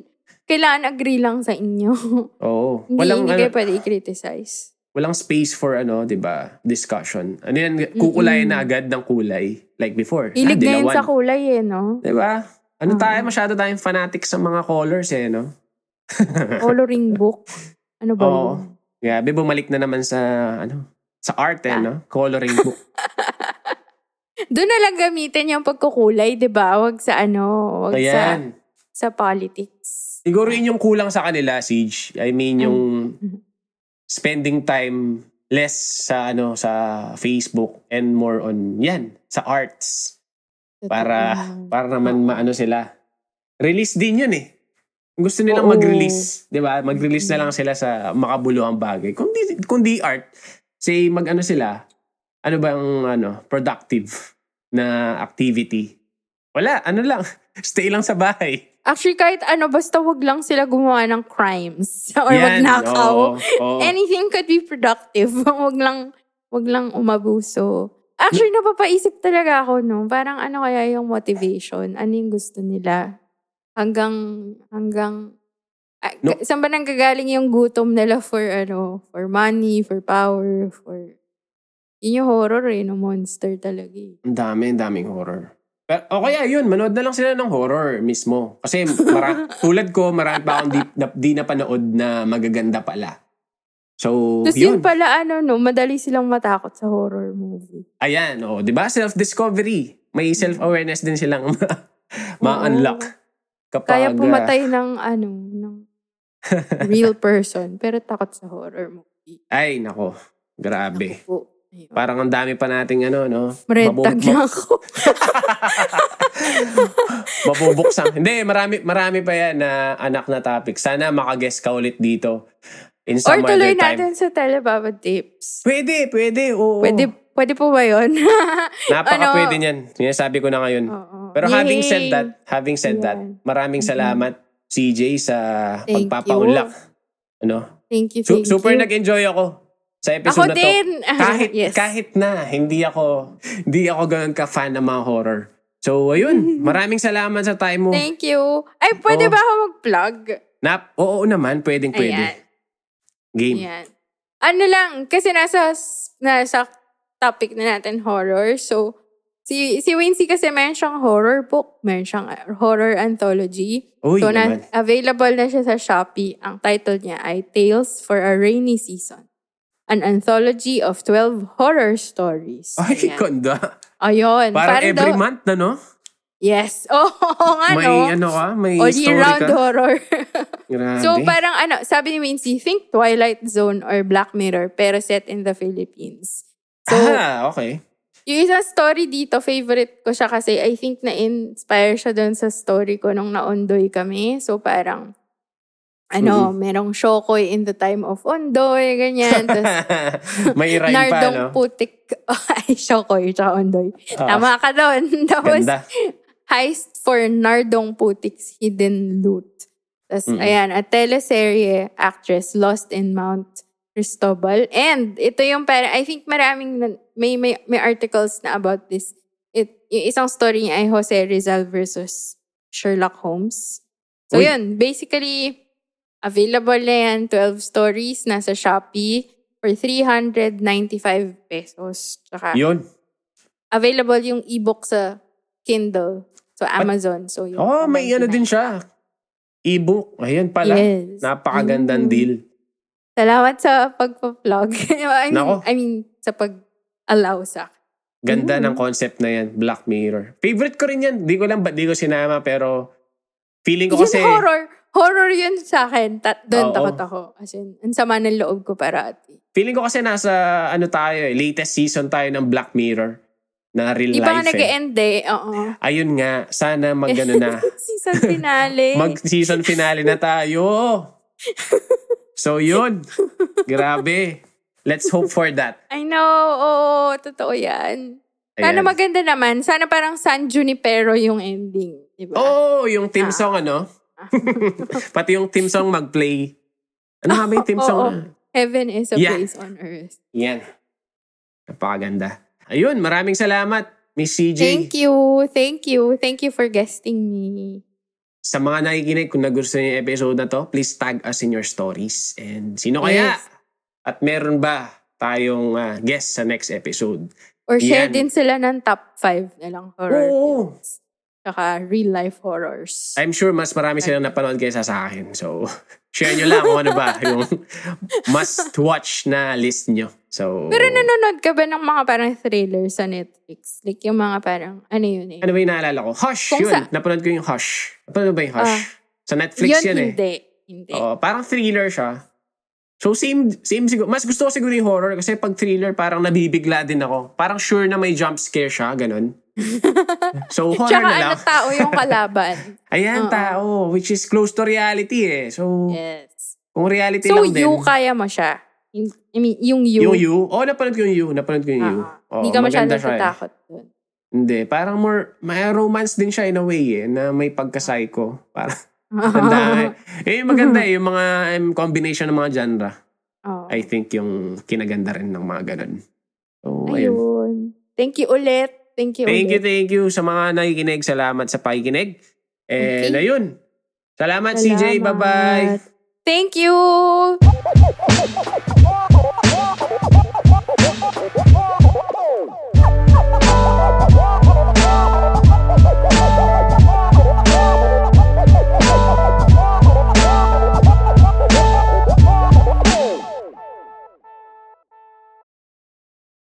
*laughs* Kailangan agree lang sa inyo. *laughs* Oo. hindi, Walang, hindi ano, kayo pwede i-criticize. walang space for ano, 'di ba? Discussion. Ano yan, kukulayan na agad ng kulay like before. Hilig ah, na yun sa kulay eh, no? 'Di ba? Ano Oo. tayo, masyado tayong fanatic sa mga colors eh, no? *laughs* Coloring book. Ano ba Oo. yun? Grabe, bumalik na naman sa, ano, sa art eh, Ah. no? Coloring book. *laughs* Doon na lang gamitin yung pagkukulay, di ba? Wag sa ano, wag sa, Ayan. sa politics. Siguro yun yung kulang sa kanila, Siege. I mean, yung Mhm. spending time less sa ano sa Facebook and more on yan sa arts para para naman Oo. maano sila release din yun eh gusto nilang Oo. mag-release 'di ba mag-release na lang sila sa makabuluhang bagay kung di kung di art say mag-ano sila ano bang ano productive na activity wala ano lang *laughs* stay lang sa bahay Actually, kahit ano, basta wag lang sila gumawa ng crimes. *laughs* Or Yan, oo, magnakaw. oo. Anything could be productive. *laughs* wag lang, wag lang umabuso. Actually, napapaisip talaga ako, no? Parang ano kaya yung motivation? Ano yung gusto nila? Hanggang, hanggang, ah, No. saan ba nanggagaling yung gutom nila for, ano, for money, for power, for, yun yung horror eh, no? Monster talaga eh. Ang dami, ang daming horror. Pero, o kaya yun, manood na lang sila ng horror mismo. Kasi mara- *laughs* tulad ko, marami pa akong di, na, di napanood na magaganda pala. So, Tapos yun. yun pala, ano, no, madali silang matakot sa horror movie. Ayan, oh, di ba? Self-discovery. May self-awareness din silang *laughs* ma- ma-unlock. Kapag, Kaya ah, pumatay ng, ano, ng *laughs* real person, pero takot sa horror movie. ay, nako. Grabe. Po. Ayun. Parang ang dami pa nating ano, no? Red Mabu- tag ma- na ako. *laughs* mabubuksan. Hindi, marami, marami pa yan na anak na topic. Sana makaguest ka ulit dito. In Or some tuloy other time. natin sa Telebaba Tips. Pwede, pwede. Oo. Pwede, pwede po ba yun? *laughs* Napaka Ano? pwede niyan. Sinasabi ko na ngayon. Oo. Pero having Yay! said that, having said that, maraming salamat CJ sa Thank pagpapaunlak. Ano? Thank you, Su- thank super you. nag-enjoy ako sa Ako episode na to. din. *laughs* Kahit yes. kahit na hindi ako hindi ako ganoon ka fan ng mga horror. So ayun, *laughs* maraming salamat sa time mo. Thank you. Ay, pwede Oo. ba ako mag-plug? Nap, oo naman, pwedeng pwede. Ayan. Game. Ayan. Ano lang, kasi nasa, nasa topic na natin horror. So, si, si Wincy kasi meron siyang horror book, meron siyang uh, horror anthology. Uy, so, naman. na, available na siya sa Shopee. Ang title niya ay Tales for a Rainy Season. An anthology of 12 horror stories. Ay, Ayan. ganda. Ayun. Parang every daw- month na, no? Yes. *laughs* Oo oh, nga, May no? ano ka, may All story year round ka. horror. *laughs* So parang ano, sabi ni Wincy, think Twilight Zone or Black Mirror pero set in the Philippines. So, ah, okay. yung isang story dito, favorite ko siya kasi I think na-inspire siya doon sa story ko nung naondoy kami. So parang, ano, merong Shokoy in the time of Ondoy, ganyan. *laughs* Tapos, May rhyme pa, Nardong no? Putik, ay, Shokoy, tsaka Ondoy. Ah. Tama ka doon. Tapos, Ganda. Heist for Nardong Putik's hidden loot. Tapos, Mm-mm. ayan, a teleserye actress lost in Mount Cristobal. And, ito yung para, I think maraming, may, may, may articles na about this. It, yung isang story niya ay Jose Rizal versus Sherlock Holmes. So, Uy. yun, basically, available na yan, 12 stories, nasa Shopee for 395 pesos. Tsaka, Yun. available yung ebook sa Kindle. So, Amazon. So, yung Oh, may ano 99. din siya. E-book. Ayan pala. Yes. Napakagandang Mm. deal. Salamat sa pagpa-vlog. *laughs* I mean, Nako. I mean, sa pag-allow sa. Ganda Mm. ng concept na yan. Black Mirror. Favorite ko rin yan. Di ko lang ba't di ko sinama pero feeling ko Yun, kasi horror. Horror yun sa akin. Ta- Oo. doon takot ako. As in, ang sama ng loob ko parati. feeling ko kasi nasa ano tayo eh, latest season tayo ng Black Mirror na real nga life eh. nag-end eh. Oo. Ayun nga, sana magano na. *laughs* Season finale. Mag-season finale na tayo. *laughs* So yun. Grabe. Let's hope for that. I know. Oo, totoo yan. Sana Ayan. maganda naman. Sana parang San Junipero yung ending. Diba? Oh, yung team Ah. song ano? *laughs* Pati yung team song mag-play. Ano nga ba yung team song? Oo. Heaven is a Yeah. place on earth. Yan. Napakaganda. Ayun, maraming salamat, Miss CJ. Thank you. Thank you. Thank you for guesting me. Sa mga nakikinig, kung nagustuhan niyo yung episode na to, please tag us in your stories. And sino kaya? Yes. At meron ba tayong ah, guest sa next episode? Or share Yan. din sila ng top 5 na lang horror Oo. films. Tsaka real life horrors. I'm sure mas marami silang napanood kaysa sa akin. So, *laughs* share nyo lang kung ano ba yung must-watch na list nyo. So, Pero nanonood ka ba ng mga parang thriller sa Netflix? Like yung mga parang, ano yun eh? ano ba yung naalala ko? Hush! Kung yun. sa- Napanood ko yung Hush. Napanood ba yung Hush? Ah. sa Netflix yun, yan eh. hindi. Hindi. Oo, parang thriller siya. So same same siguro. Mas gusto ko siguro yung horror kasi pag thriller parang nabibigla din ako. Parang sure na may jump scare siya, ganun. So horror Tsaka na ano lang. tao yung kalaban. *laughs* Ayan, Oo. tao. Which is close to reality eh. So, yes. kung reality So, lang din. you, kaya mo siya. I mean, yung you. Yung you? Oo, napanood ko yung you. Napanood ko yung you. Ah, Oo, Hindi ka masyadong siya eh. dun. Hindi. Parang more, may romance din siya in a way eh, na may pagka-psycho. Parang, *laughs* tanda eh. yung maganda eh, yung mga um, combination ng mga genre. Oo. I think yung kinaganda rin ng mga ganun. So, ayun. Ayun. Thank you ulit. Thank you Thank you, thank you sa mga nakikinig. Salamat sa pakikinig. And Okay. ayun. Salamat, CJ. Salamat. Bye-bye. Thank you!